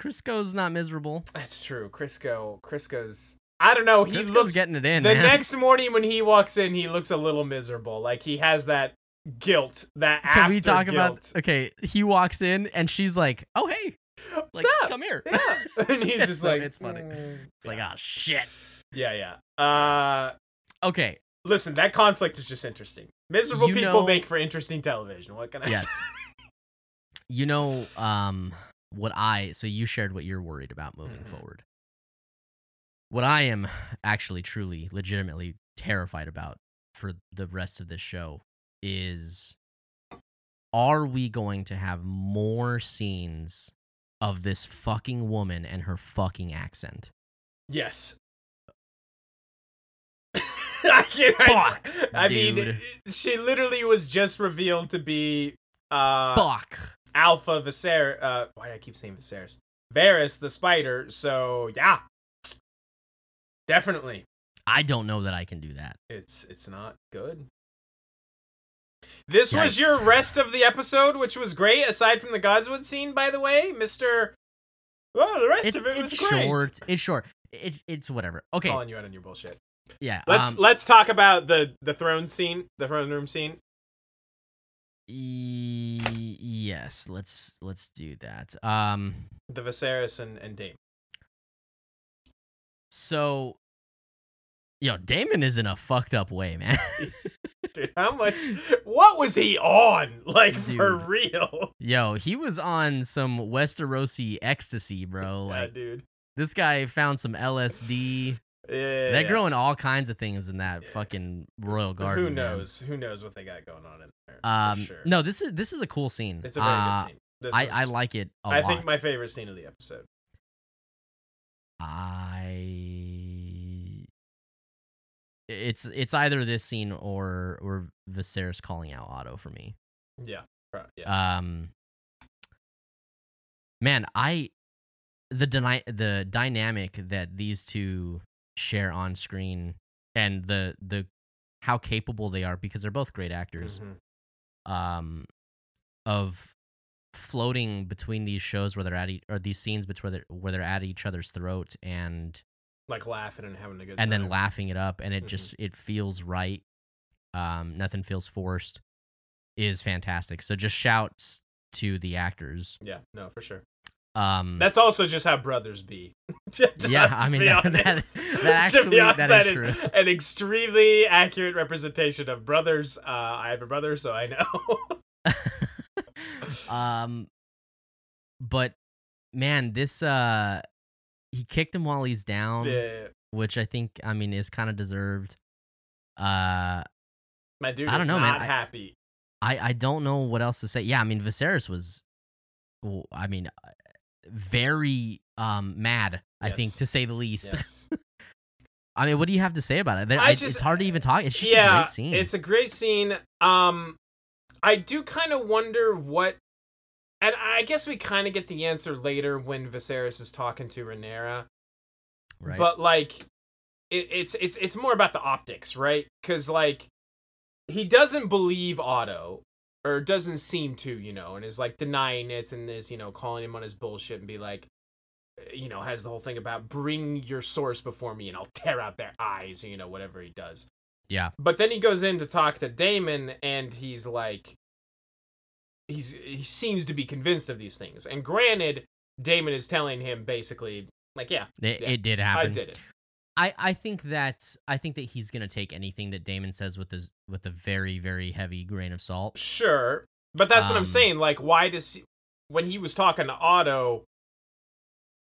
Crisco's not miserable. That's true. Crisco, Crisco's. I don't know. He looks. getting it in, the man. next morning when he walks in, he looks a little miserable. Like he has that guilt. That Can we after talk about? guilt. Okay, he walks in and she's like, "Oh hey, What's like up? come here." Yeah, and he's just so- like, it's funny. "Mm." It's like, "Ah, shit." yeah, yeah. Uh, Okay, listen, that conflict is just interesting. Miserable You people know- make for interesting television. What can I say? yes. you know, um, what I so you shared what you're worried about moving Mhm. forward. What I am actually, truly, legitimately terrified about for the rest of this show is are we going to have more scenes of this fucking woman and her fucking accent? Yes. I can't. Fuck, I mean, dude. she literally was just revealed to be uh, Fuck. Alpha Viserys. Uh, why do I keep saying Viserys? Varys the spider. So yeah, definitely, I don't know that I can do that. it's it's not good. This was your rest of the episode, which was great. Aside from the Godswood scene, by the way, Mister. Well, the rest It's of it was it's great. short. It's short. It, it's whatever. Okay. Calling you out on your bullshit. Yeah. Let's um, let's talk about the the throne scene, the throne room scene. y- yes. Let's let's do that. Um. The Viserys and and Dame. So. Yo, Daemon is in a fucked up way, man. Dude, how much? What was he on? Like for real? Yo, he was on some Westerosi ecstasy, bro. yeah, Like dude. this guy found some LSD. Yeah, They're yeah. growing all kinds of things in that Yeah. fucking royal garden. Who man. knows? Who knows what they got going on in there? Um, sure. no, this is this is a cool scene. it's a very Uh, good scene. This I was, I like it a I lot. I think my favorite scene of the episode. I it's it's either this scene or or Viserys calling out Otto for me. Yeah, yeah. Um man, I the deny the dynamic that these two share on screen and the the how capable they are because they're both great actors Mhm. um of floating between these shows where they're at e- or these scenes between they're, where they're at each other's throat and Like laughing and having a good and time. then laughing it up and it Mhm. just it feels right um nothing feels forced is fantastic so just shouts to the actors Yeah, no, for sure. um That's also just how brothers be. Yeah, I mean, that- that- that actually- honest, that is true. an extremely accurate representation of brothers. Uh, I have a brother, so I know. um but man this uh he kicked him while he's down yeah, which i think i mean is kind of deserved uh my dude I don't know, man. happy. I I don't know what else to say. Yeah, I mean Viserys was, I mean, uh, very um mad. I think to say the least. Yes. I mean, what do you have to say about it? I it's, just- it's hard to even talk. It's just yeah, a great scene. it's a great scene. Um, I do kind of wonder what, And I guess we kind of get the answer later when Viserys is talking to Rhaenyra. Right. But like, it, it's it's it's more about the optics, right? Because like, he doesn't believe Otto, or doesn't seem to, you know, and is like denying it and is you know calling him on his bullshit and be like, uh, you know, has the whole thing about bring your source before me and I'll tear out their eyes, you know, whatever he does. yeah. But then he goes in to talk to Daemon, and he's like, he's he seems to be convinced of these things. And granted, Daemon is telling him basically, like, yeah, It, Yeah, it did happen. I did it. I, I think that I think that he's gonna take anything that Daemon says with the with a very very heavy grain of salt. Sure, but that's what I'm Um, saying. Like, why does he, when he was talking to Otto,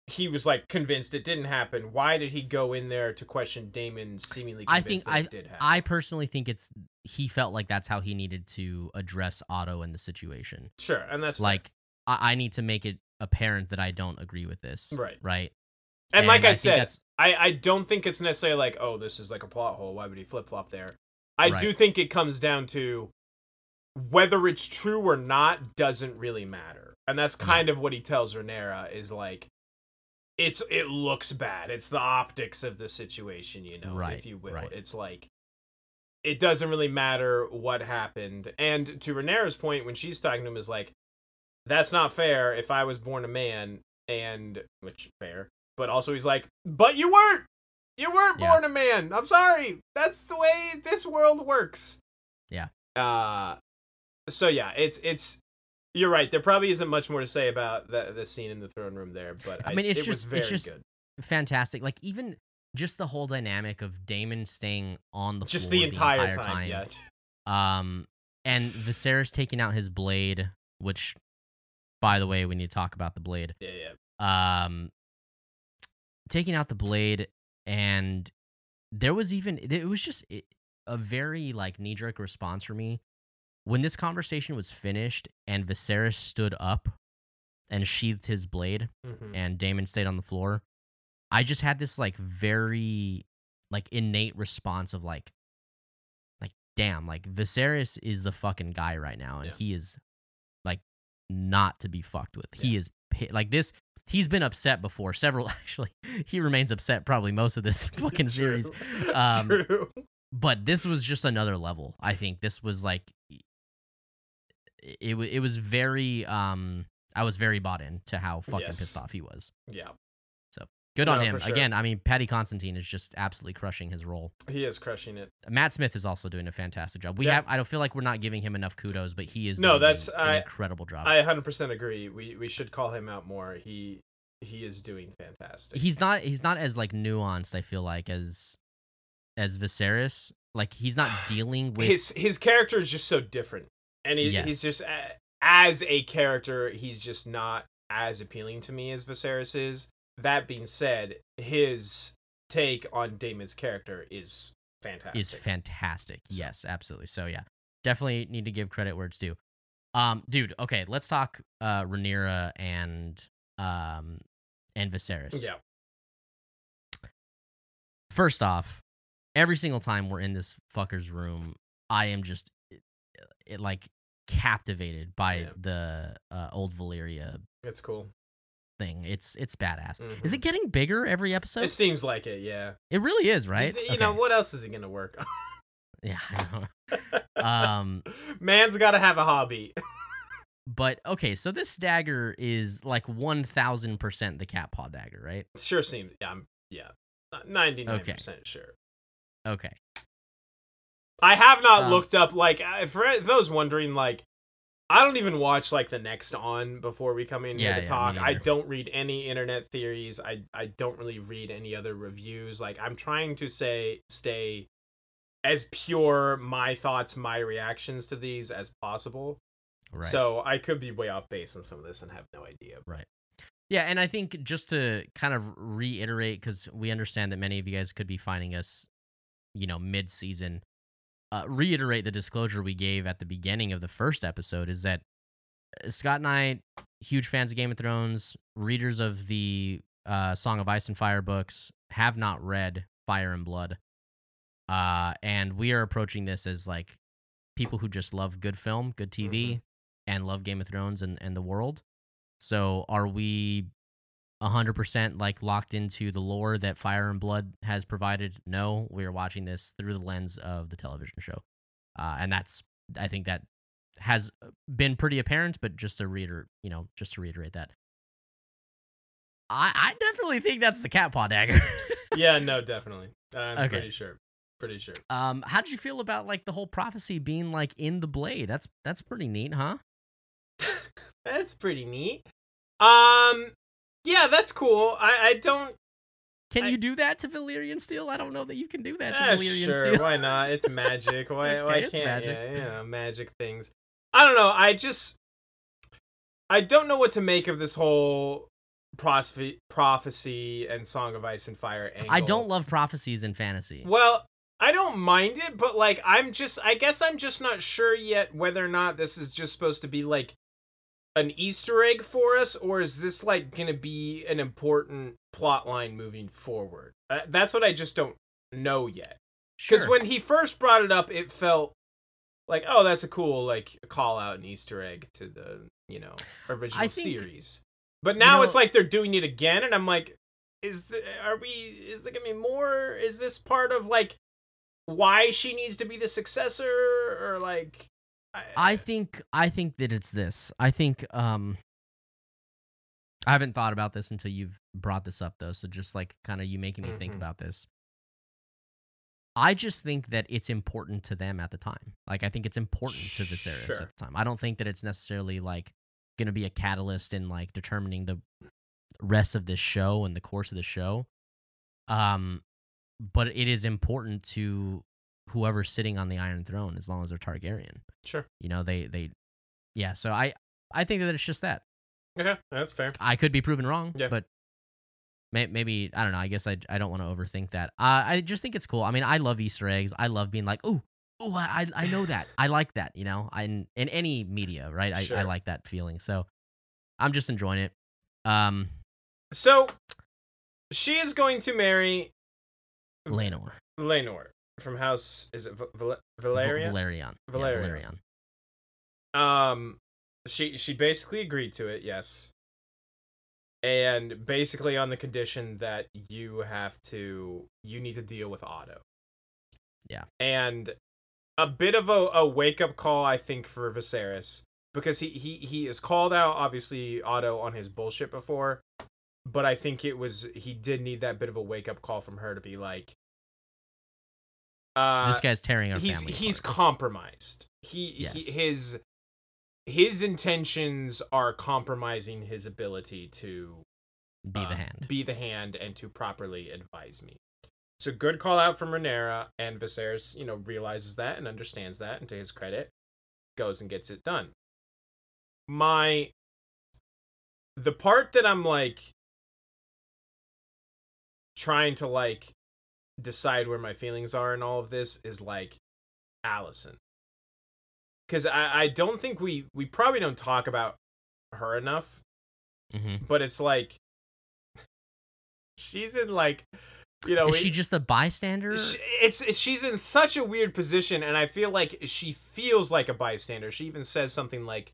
he was like convinced it didn't happen. Why did he go in there to question Daemon, seemingly I think that it did happen? I personally think it's he felt like that's how he needed to address Otto and the situation. sure, and that's. Like I, I need to make it apparent that I don't agree with this. Right. Right. and, like I, think said, I, I don't think it's necessarily like, oh, this is like a plot hole. Why would he flip flop there? I Right. do think it comes down to whether it's true or not doesn't really matter. And that's kind of what he tells Rhaenyra is like, it's it looks bad. It's the optics of the situation, you know, Right, if you will. right. It's like it doesn't really matter what happened. And to Rhaenyra's point, when she's talking to him, is like, that's not fair. If I was born a man, and which fair, but also he's like, but you weren't. You weren't Yeah. born a man. I'm sorry. That's the way this world works. Yeah. Uh so yeah, it's it's you're right. There probably isn't much more to say about the the scene in the throne room there, but I, I mean, it's it just- it's just good. fantastic. Like even just the whole dynamic of Daemon staying on the Just floor the entire, time. Yeah. Um, and Viserys taking out his blade, which, by the way, we need to talk about the blade. Yeah, yeah. Um, taking out the blade, and there was even it was just a very like knee jerk response for me when this conversation was finished and Viserys stood up and sheathed his blade Mhm. and Daemon stayed on the floor. I just had this like very like innate response of like like damn, like Viserys is the fucking guy right now and Yeah. he is like not to be fucked with. He is like this he's been upset before several actually. He remains upset probably most of this fucking series. Um, True. But this was just another level. I think this was like it it was very um I was very bought in to how fucking Yes. pissed off he was. Yeah. So good on him. sure. Again, I mean, Patty Constantine is just absolutely crushing his role. He is crushing it. Matt Smith is also doing a fantastic job. We Yeah. have I don't feel like we're not giving him enough kudos, but he is No, doing that's- an, I- an incredible job. I 100% agree. We we should call him out more. He he is doing fantastic. he's not he's not as like nuanced, I feel like, as as Viserys. Like he's not dealing with his his character is just so different, and he, Yes. he's just as a character, he's just not as appealing to me as Viserys is. That being said, his take on Daemon's character is fantastic. is fantastic. So- Yes, absolutely. So yeah, definitely need to give credit where it's due. Um, dude. Okay, let's talk uh Rhaenyra and um and Viserys. yeah, First off, every single time we're in this fucker's room, I am just it, it, like captivated by Yeah. the uh, old Valyria it's cool. thing. It's it's badass. Mhm. Is it getting bigger every episode? It seems like it. Yeah, it really is, right? You know what else is he gonna work on? Yeah, I know. Um, man's got to have a hobby. But okay, so this dagger is like one thousand percent the cat paw dagger, right? sure seems. Yeah, I'm, yeah, ninety nine percent sure. Okay. I have not Um, looked up like uh, for those wondering like I don't even watch like the next on before we come in Yeah, here to yeah, talk. I don't read any internet theories. I I don't really read any other reviews. Like I'm trying to say stay as pure my thoughts, my reactions to these as possible. Right. So I could be way off base on some of this and have no idea. Right. Yeah, and I think just to kind of reiterate, because we understand that many of you guys could be finding us, you know, mid-season. Uh, reiterate the disclosure we gave at the beginning of the first episode is that uh, Scott and I, huge fans of Game of Thrones, readers of the uh, Song of Ice and Fire books, have not read Fire and Blood. Uh, and we are approaching this as like people who just love good film, good TV, Mhm. and love Game of Thrones and, and the world. So are we 100% like locked into the lore that Fire and Blood has provided? No, we are watching this through the lens of the television show. Uh, and that's I think that has been pretty apparent, but just to reiterate, you know, just to reiterate that. I, I definitely think that's the cat paw dagger. yeah, no, definitely. I'm Okay. pretty sure. Pretty sure. um, how did you feel about like the whole prophecy being like in the blade? That's that's pretty neat, huh? That's pretty neat. Um, yeah, that's cool. I I don't. Can I- you do that to Valyrian steel? I don't know that you can do that to Eh, Valyrian sure, steel. why not? It's magic. Why Okay, why can't magic. yeah, you know, magic things. I don't know. I just I don't know what to make of this whole prophecy prophecy and Song of Ice and Fire angle. I don't love prophecies in fantasy. Well, I don't mind it, but like I'm just I guess I'm just not sure yet whether or not this is just supposed to be like an Easter egg for us or is this like going to be an important plot line moving forward. Uh, that's what I just don't know yet. Cuz Sure. when he first brought it up it felt like oh that's a cool like call out an Easter egg to the, you know, original think- series. But now know- it's like they're doing it again and I'm like is the are we is there gonna be more is this part of like why she needs to be the successor or like I think I think that it's this. I think um I haven't thought about this until you've brought this up though, so just like kind of you making me think Mhm. about this. I just think that it's important to them at the time. Like I think it's important to Viserys Sure. at the time. I don't think that it's necessarily like going to be a catalyst in like determining the rest of this show and the course of the show. Um but it is important to whoever's sitting on the Iron Throne as long as they're Targaryen. Sure. You know they they yeah so i i think that it's just that. Okay that's fair. I could be proven wrong Yeah. but may, maybe i don't know i guess i, I don't want to overthink that. Uh, i just think it's cool. I mean i love easter eggs. I love being like oh oh I, I know that. I like that you know? I, in, in any media right? I, I like that feeling so i'm just enjoying it. Um so she is going to marry Laenor Laenor from House is it Val- Va- Valeria Velaryon. Yeah, Velaryon. Velaryon. Um she she basically agreed to it yes. And basically on the condition that you have to you need to deal with Otto. Yeah. and a bit of a, a wake up call I think for Viserys because he he he is called out obviously Otto on his bullshit before but I think it was he did need that bit of a wake up call from her to be like uh this guy's tearing our he's family he's apart. compromised. He, Yes. he his his intentions are compromising his ability to be uh, the hand be the hand, and to properly advise me. So good call out from Rhaenyra, and Viserys, you know, realizes that and understands that, and to his credit, goes and gets it done. My the part that I'm like trying to like decide where my feelings are in all of this is like Alicent. Cause I, I don't think we we probably don't talk about her enough, hmm but it's like she's in like you know is she just a bystander? It's, it's she's in such a weird position and i feel like she feels like a bystander. She even says something like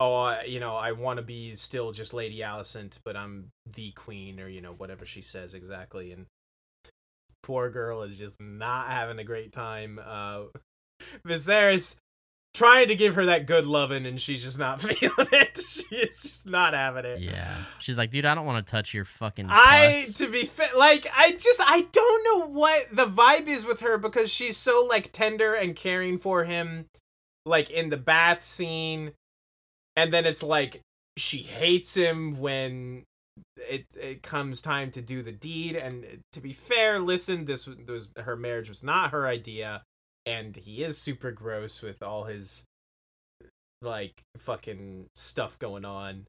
oh I, you know i want to be still just lady alicent but i'm the queen or you know whatever she says exactly and poor girl is just not having a great time uh Viserys trying to give her that good loving and she's just not feeling it she is just not having it Yeah. She's like, dude, I don't want to touch your fucking. I to be fair, like I just I don't know what the vibe is with her because she's so like tender and caring for him, like in the bath scene, and then it's like she hates him when it it comes time to do the deed. And to be fair, listen, this was, her marriage was not her idea, and he is super gross with all his like fucking stuff going on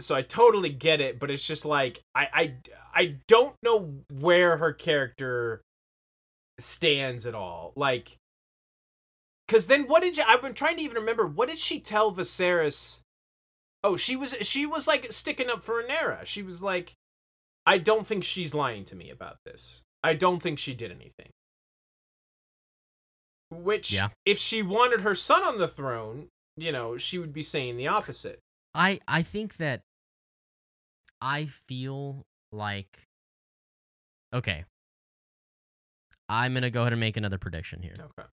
so I totally get it, but it's just like I I I don't know where her character stands at all. Like cuz then what did you I've been trying to even remember what did she tell Viserys? Oh, she was she was like sticking up for Rhaenyra. She was like I don't think she's lying to me about this. I don't think she did anything. Which Yeah. if she wanted her son on the throne, you know, she would be saying the opposite. I I think that I feel like okay. I'm gonna go ahead and make another prediction here. Okay.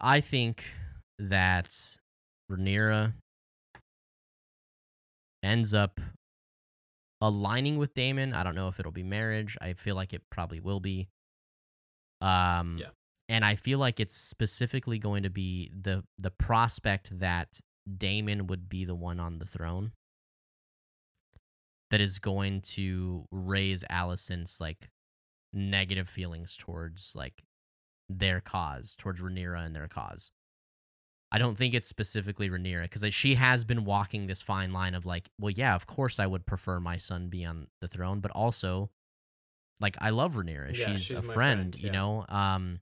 I think that Rhaenyra ends up aligning with Daemon. I don't know if it'll be marriage. I feel like it probably will be. Um Yeah. and I feel like it's specifically going to be the the prospect that Daemon would be the one on the throne that is going to raise Alicent's like negative feelings towards like their cause, towards Rhaenyra and their cause. I don't think it's specifically Rhaenyra because she has been walking this fine line of like, well, yeah, of course I would prefer my son be on the throne, but also, like, I love Rhaenyra. Yeah, she's, she's a friend, friend, you yeah. know. Um,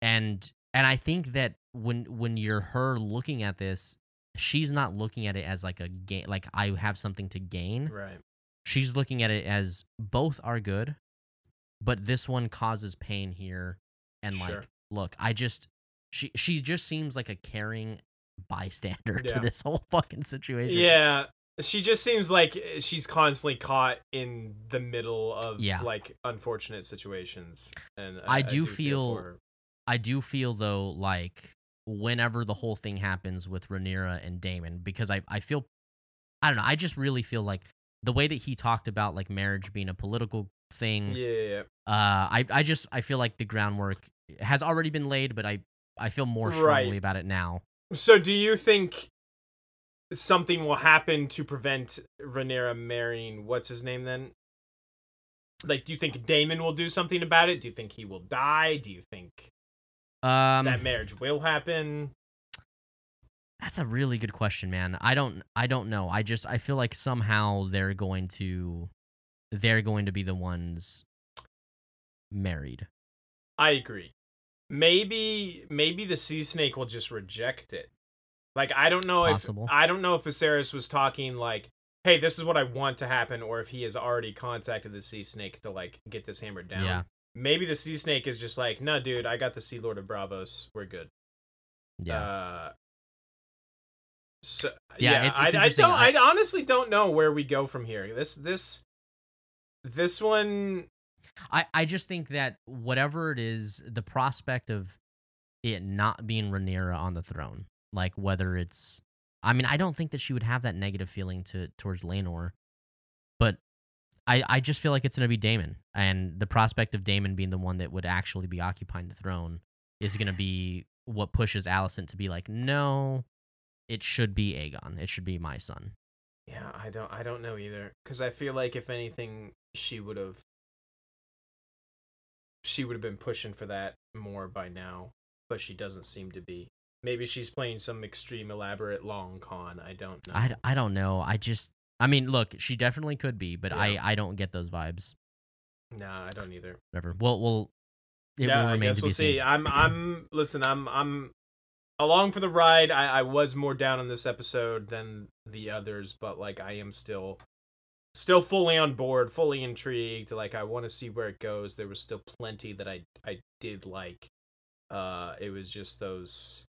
and and I think that when when you're her looking at this, she's not looking at it as like a gain, like I have something to gain Right. she's looking at it as both are good, but this one causes pain here. And Sure. like, look, I just she she just seems like a caring bystander to this whole fucking situation. Yeah. She just seems like she's constantly caught in the middle of Yeah. like unfortunate situations. And I do feel- for her. I do feel though like whenever the whole thing happens with Rhaenyra and Daemon, because I I feel I don't know, I just really feel like the way that he talked about like marriage being a political thing, Yeah, yeah, yeah. uh I I just I feel like the groundwork has already been laid, but I I feel more Right. strongly about it now. So do you think something will happen to prevent Rhaenyra marrying what's his name then? Like, do you think Daemon will do something about it? Do you think he will die? Do you think Um, that marriage will happen? that's a really good question, man. I don't, I don't know. I just, I feel like somehow they're going to, they're going to be the ones married. I agree. Maybe maybe the sea snake will just reject it. Like I don't know Possible. if I don't know if Viserys was talking like, "Hey, this is what I want to happen," or if he has already contacted the sea snake to like get this hammered down. Yeah. Maybe the sea snake is just like, "No, dude, I got the Sea Lord of Braavos. We're good." Yeah. Uh, so Yeah, yeah, it's- it's I, I don't. I- I honestly don't know where we go from here. This this this one. I, I just think that whatever it is, the prospect of it not being Rhaenyra on the throne, like whether it's, I mean, I don't think that she would have that negative feeling to towards Laenor, but I I just feel like it's gonna be Daemon, and the prospect of Daemon being the one that would actually be occupying the throne is gonna be what pushes Alicent to be like, no, it should be Aegon, it should be my son. Yeah, I don't. I don't know either. Because I feel like if anything, she would have. She would have been pushing for that more by now, but she doesn't seem to be. Maybe she's playing some extreme, elaborate long con. I don't know. I, I don't know. I just I mean, look, she definitely could be, but I Yeah. I don't get those vibes. Nah, I don't either. Whatever. Well, well, it yeah, will I guess to we'll see. seen. I'm. I'm. Listen, I'm. I'm along for the ride. I, I was more down on this episode than the others, but like I am still, still fully on board, fully intrigued. Like I want to see where it goes. There was still plenty that I I did like. Uh, it was just those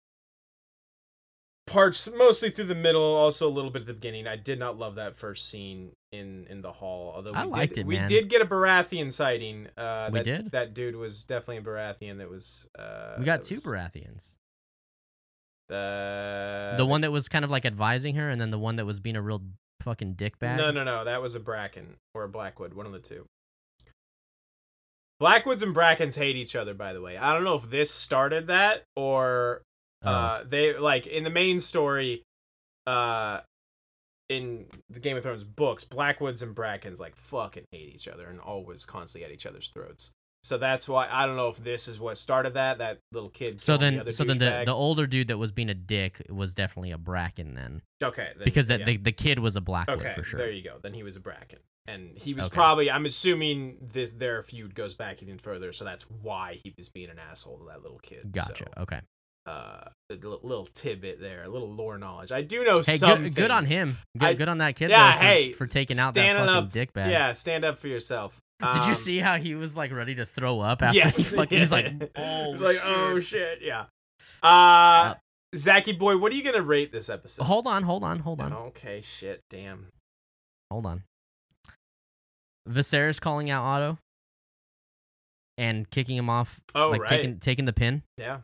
parts mostly through the middle also a little bit at the beginning i did not love that first scene in in the hall although we I liked did, it, we man. did get a baratheon sighting uh We that, did? that dude was definitely a baratheon that was uh we got two was- Baratheons. the the one that was kind of like advising her, and then the one that was being a real fucking dickbag. no no no. That was a bracken or a blackwood one of the two. Blackwoods and brackens hate each other by the way. I don't know if this started that or Oh, uh they like in the main story uh in the game of thrones books blackwoods and brackens like fucking hate each other and always constantly at each other's throats so that's why i don't know if this is what started that that little kid so then, other so then the, the older dude that was being a dick was definitely a Bracken then, okay then- because yeah. the, the kid was a Blackwood okay for sure. there you go then he was a bracken and he was Okay. probably i'm assuming this their feud goes back even further so that's why he was being an asshole to that little kid Gotcha. So, okay. uh a little tidbit there a little lore knowledge i do know Hey, some good, good on him. Good, I- good on that kid. Yeah, though, for, hey, for taking out that fucking up- dickbag. Yeah, stand up for yourself. Did you Um, see how he was like ready to throw up after Yes. he fucking? He's like, oh, was like, shit. oh shit, yeah. Uh, Zachy boy, what are you gonna rate this episode? Hold on, hold on, hold on, Okay, shit, damn. hold on. Viserys calling out Otto and kicking him off, Oh like right. taking taking the pin. yeah.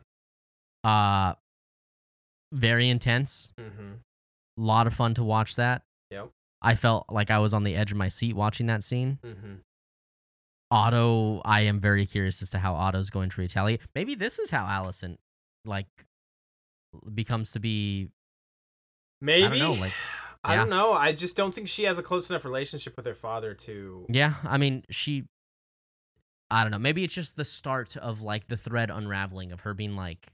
Uh, very intense. Mm-hmm. A lot of fun to watch that. Yep. I felt like I was on the edge of my seat watching that scene. Mm-hmm. Otto, I am very curious as to how Otto's going to retaliate. Maybe this is how Alicent, like, becomes to be. Maybe. I don't know. Like, I don't know. I just don't think she has a close enough relationship with her father to. yeah. I mean, she. I don't know. Maybe it's just the start of like the thread unraveling of her being like,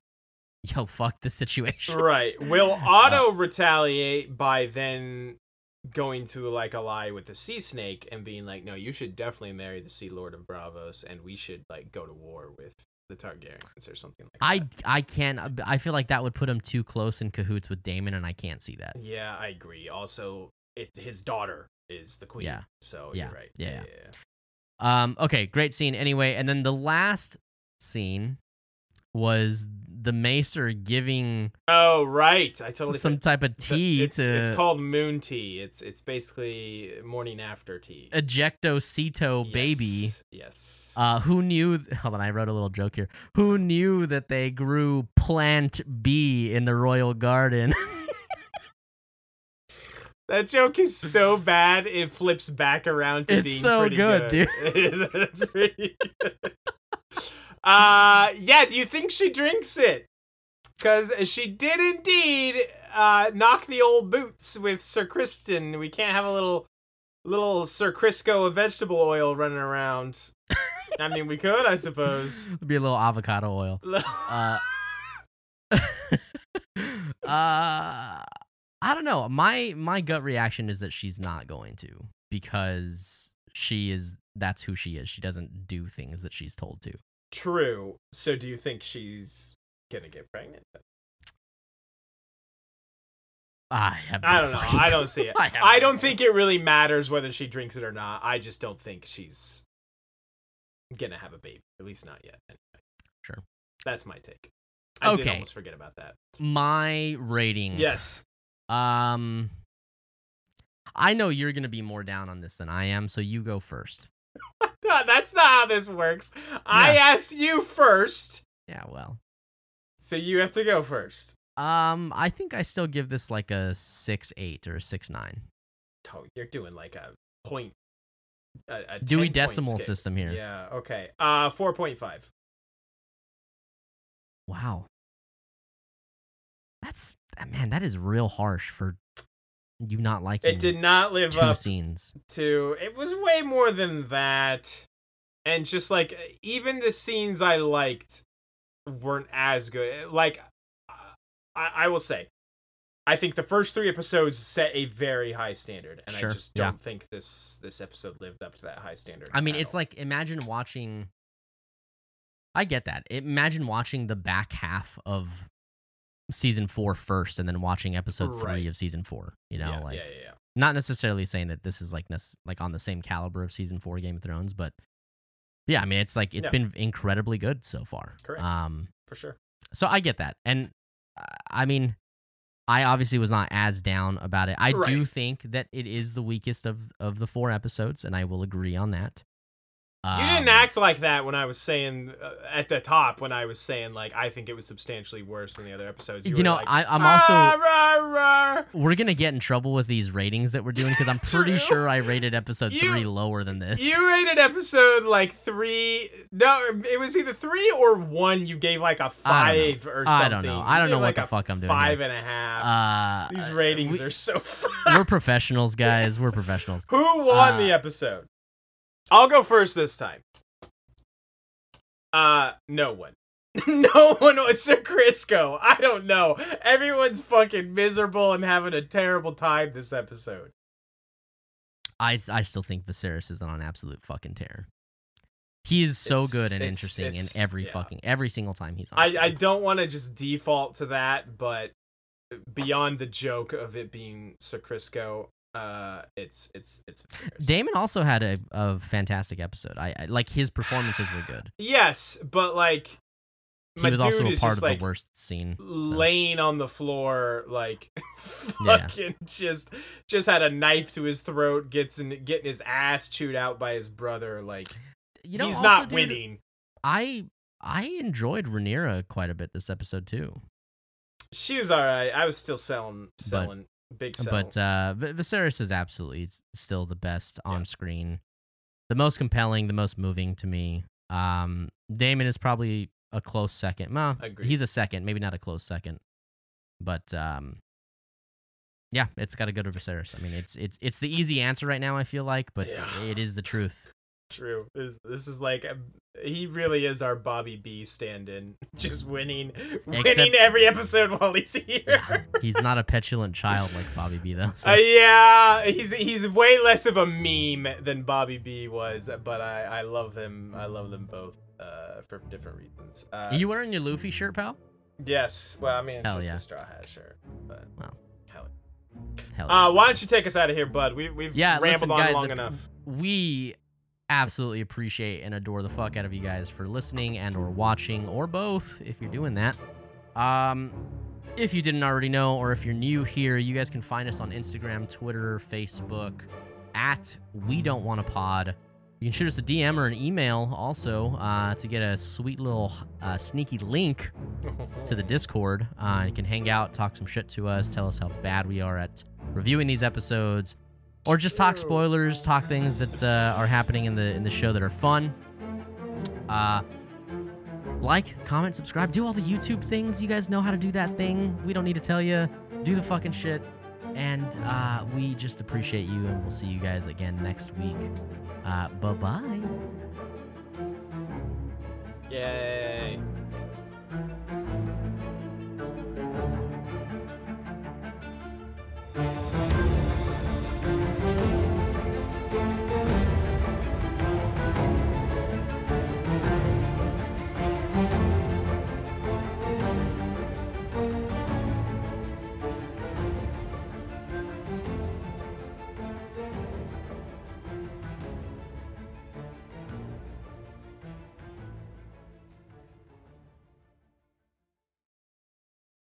"Yo, fuck the situation." Right. Will uh, Otto retaliate by then going to like ally with the sea snake and being like, "No, you should definitely marry the Sea Lord of Braavos, and we should like go to war with the Targaryens or something like I that." I can't. I feel like that would put him too close in cahoots with Daemon, and I can't see that. Yeah, I agree. Also, it, his daughter is the queen. Yeah. So Yeah. you're right. Yeah, yeah. Um. Okay. Great scene. Anyway, and then the last scene was the Maester giving Oh, right. I totally some type of tea it's, to it's called moon tea. It's it's basically morning after tea. ejecto Cito baby. Yes, Yes. Uh, who knew? Hold on, I wrote a little joke here. Who knew that they grew plant B in the royal garden? that joke is so bad it flips back around to It's being so pretty good, dude. It's pretty good. Uh, yeah. Do you think she drinks it? Because she did indeed uh, knock the old boots with Sir Criston. We can't have a little little Sir Crisco of vegetable oil running around. I mean, we could, I suppose. Be a little avocado oil. Uh, uh, I don't know. My my gut reaction is that she's not going to because she is that's who she is. She doesn't do things that she's told to. True. So, do you think she's gonna get pregnant? I have no I don't know. I don't see it. I, I don't clue. think it really matters whether she drinks it or not. I just don't think she's gonna have a baby. At least not yet. Anyway. Sure. That's my take. I did Okay. almost forget about that. my rating. Yes. Um, I know you're gonna be more down on this than I am, so you go first. No, that's not how this works. I asked you first, Yeah, well, so you have to go first. um, I think I still give this like a six eight or a six nine. Oh, you're doing like a point. A, a Dewey Decimal. System here. Yeah. Okay. Uh, four point five. Wow, that's man, that is real harsh for you not liking. It did not live two up scenes. to it was way more than that and just like even the scenes i liked weren't as good eh, like i, I will say i think the first three episodes set a very high standard and Sure, i just don't think this this episode lived up to that high standard I mean, it's all. like imagine watching. I get that. Imagine watching the back half of season four first, and then watching episode Right. three of season four. You know, yeah, like yeah yeah yeah not necessarily saying that this is like nec- like on the same caliber of season four Game of Thrones, but yeah, I mean, it's like it's Yeah. been incredibly good so far. Correct. Um, for sure so I get that, and uh, I mean, I obviously was not as down about it. I do think that it is the weakest of of the four episodes, and I will agree on that. You didn't Um, act like that when i was saying uh, at the top when i was saying like i think it was substantially worse than the other episodes You were know, like, I, I'm also "Ah, rah, rah." we're gonna get in trouble with these ratings that we're doing because I'm pretty sure I rated episode You- three lower than this. You rated episode like three. No, it was either three or one. You gave like a five or something. I don't know. I You don't know gave, what the fuck I'm doing Five here. and a half. uh, These ratings we, are so. we're professionals, guys. We're professionals. Who won Uh, the episode? I'll go first this time. Uh, no one. no one was Sir Crisco. I don't know. Everyone's fucking miserable and having a terrible time this episode. I, I still think Viserys is on an absolute fucking tear. He is so It's- good and it's- interesting in every yeah. fucking every single time he's on. I. I don't want to just default to that, but beyond the joke of it being Sir Crisco, uh, it's it's it's. Daemon also had a, a fantastic episode. I, I like his performances were good. Yes, but like he was also a part of like, the worst scene. so. laying on the floor like Yeah. fucking just just had a knife to his throat gets in getting his ass chewed out by his brother like You know, he's also, not dude, winning I I enjoyed Rhaenyra quite a bit this episode too. she was all right i was still selling selling big sell. But uh, V- Viserys is absolutely still the best on Yeah. screen, the most compelling, the most moving to me. Um, Daemon is probably a close second. Well, Agreed. he's a second, maybe not a close second, but um, yeah, it's got to go to Viserys. I mean, it's it's it's the easy answer right now. I feel like, but Yeah. it is the truth. True. This, this is like um, he really is our Bobby B stand-in, just winning, winning Except- every episode while he's here. Yeah, he's not a petulant child like Bobby B though. so- Uh, yeah, he's he's way less of a meme than Bobby B was, but I I love them. I love them both uh, for different reasons. Uh, Are you wearing your Luffy shirt, pal? yes. Well, I mean, it's Hell just yeah. a straw hat shirt, but Wow. hell. Hell yeah. Uh, why don't you take us out of here, bud? We we've Yeah, rambled listen, on guys, long uh, enough. we absolutely appreciate and adore the fuck out of you guys for listening and or watching or both if you're doing that um if you didn't already know or if you're new here you guys can find us on instagram twitter facebook at we don't want a pod you can shoot us a dm or an email also uh, to get a sweet little uh, sneaky link to the Discord. Uh, you can hang out, talk some shit to us, tell us how bad we are at reviewing these episodes, or just talk spoilers, talk things that uh, are happening in the in the show that are fun. Uh, like, comment, subscribe, do all the YouTube things. You guys know how to do that thing. We don't need to tell you. Do the fucking shit. And uh, we just appreciate you, and we'll see you guys again next week. Uh, bye bye. Yeah.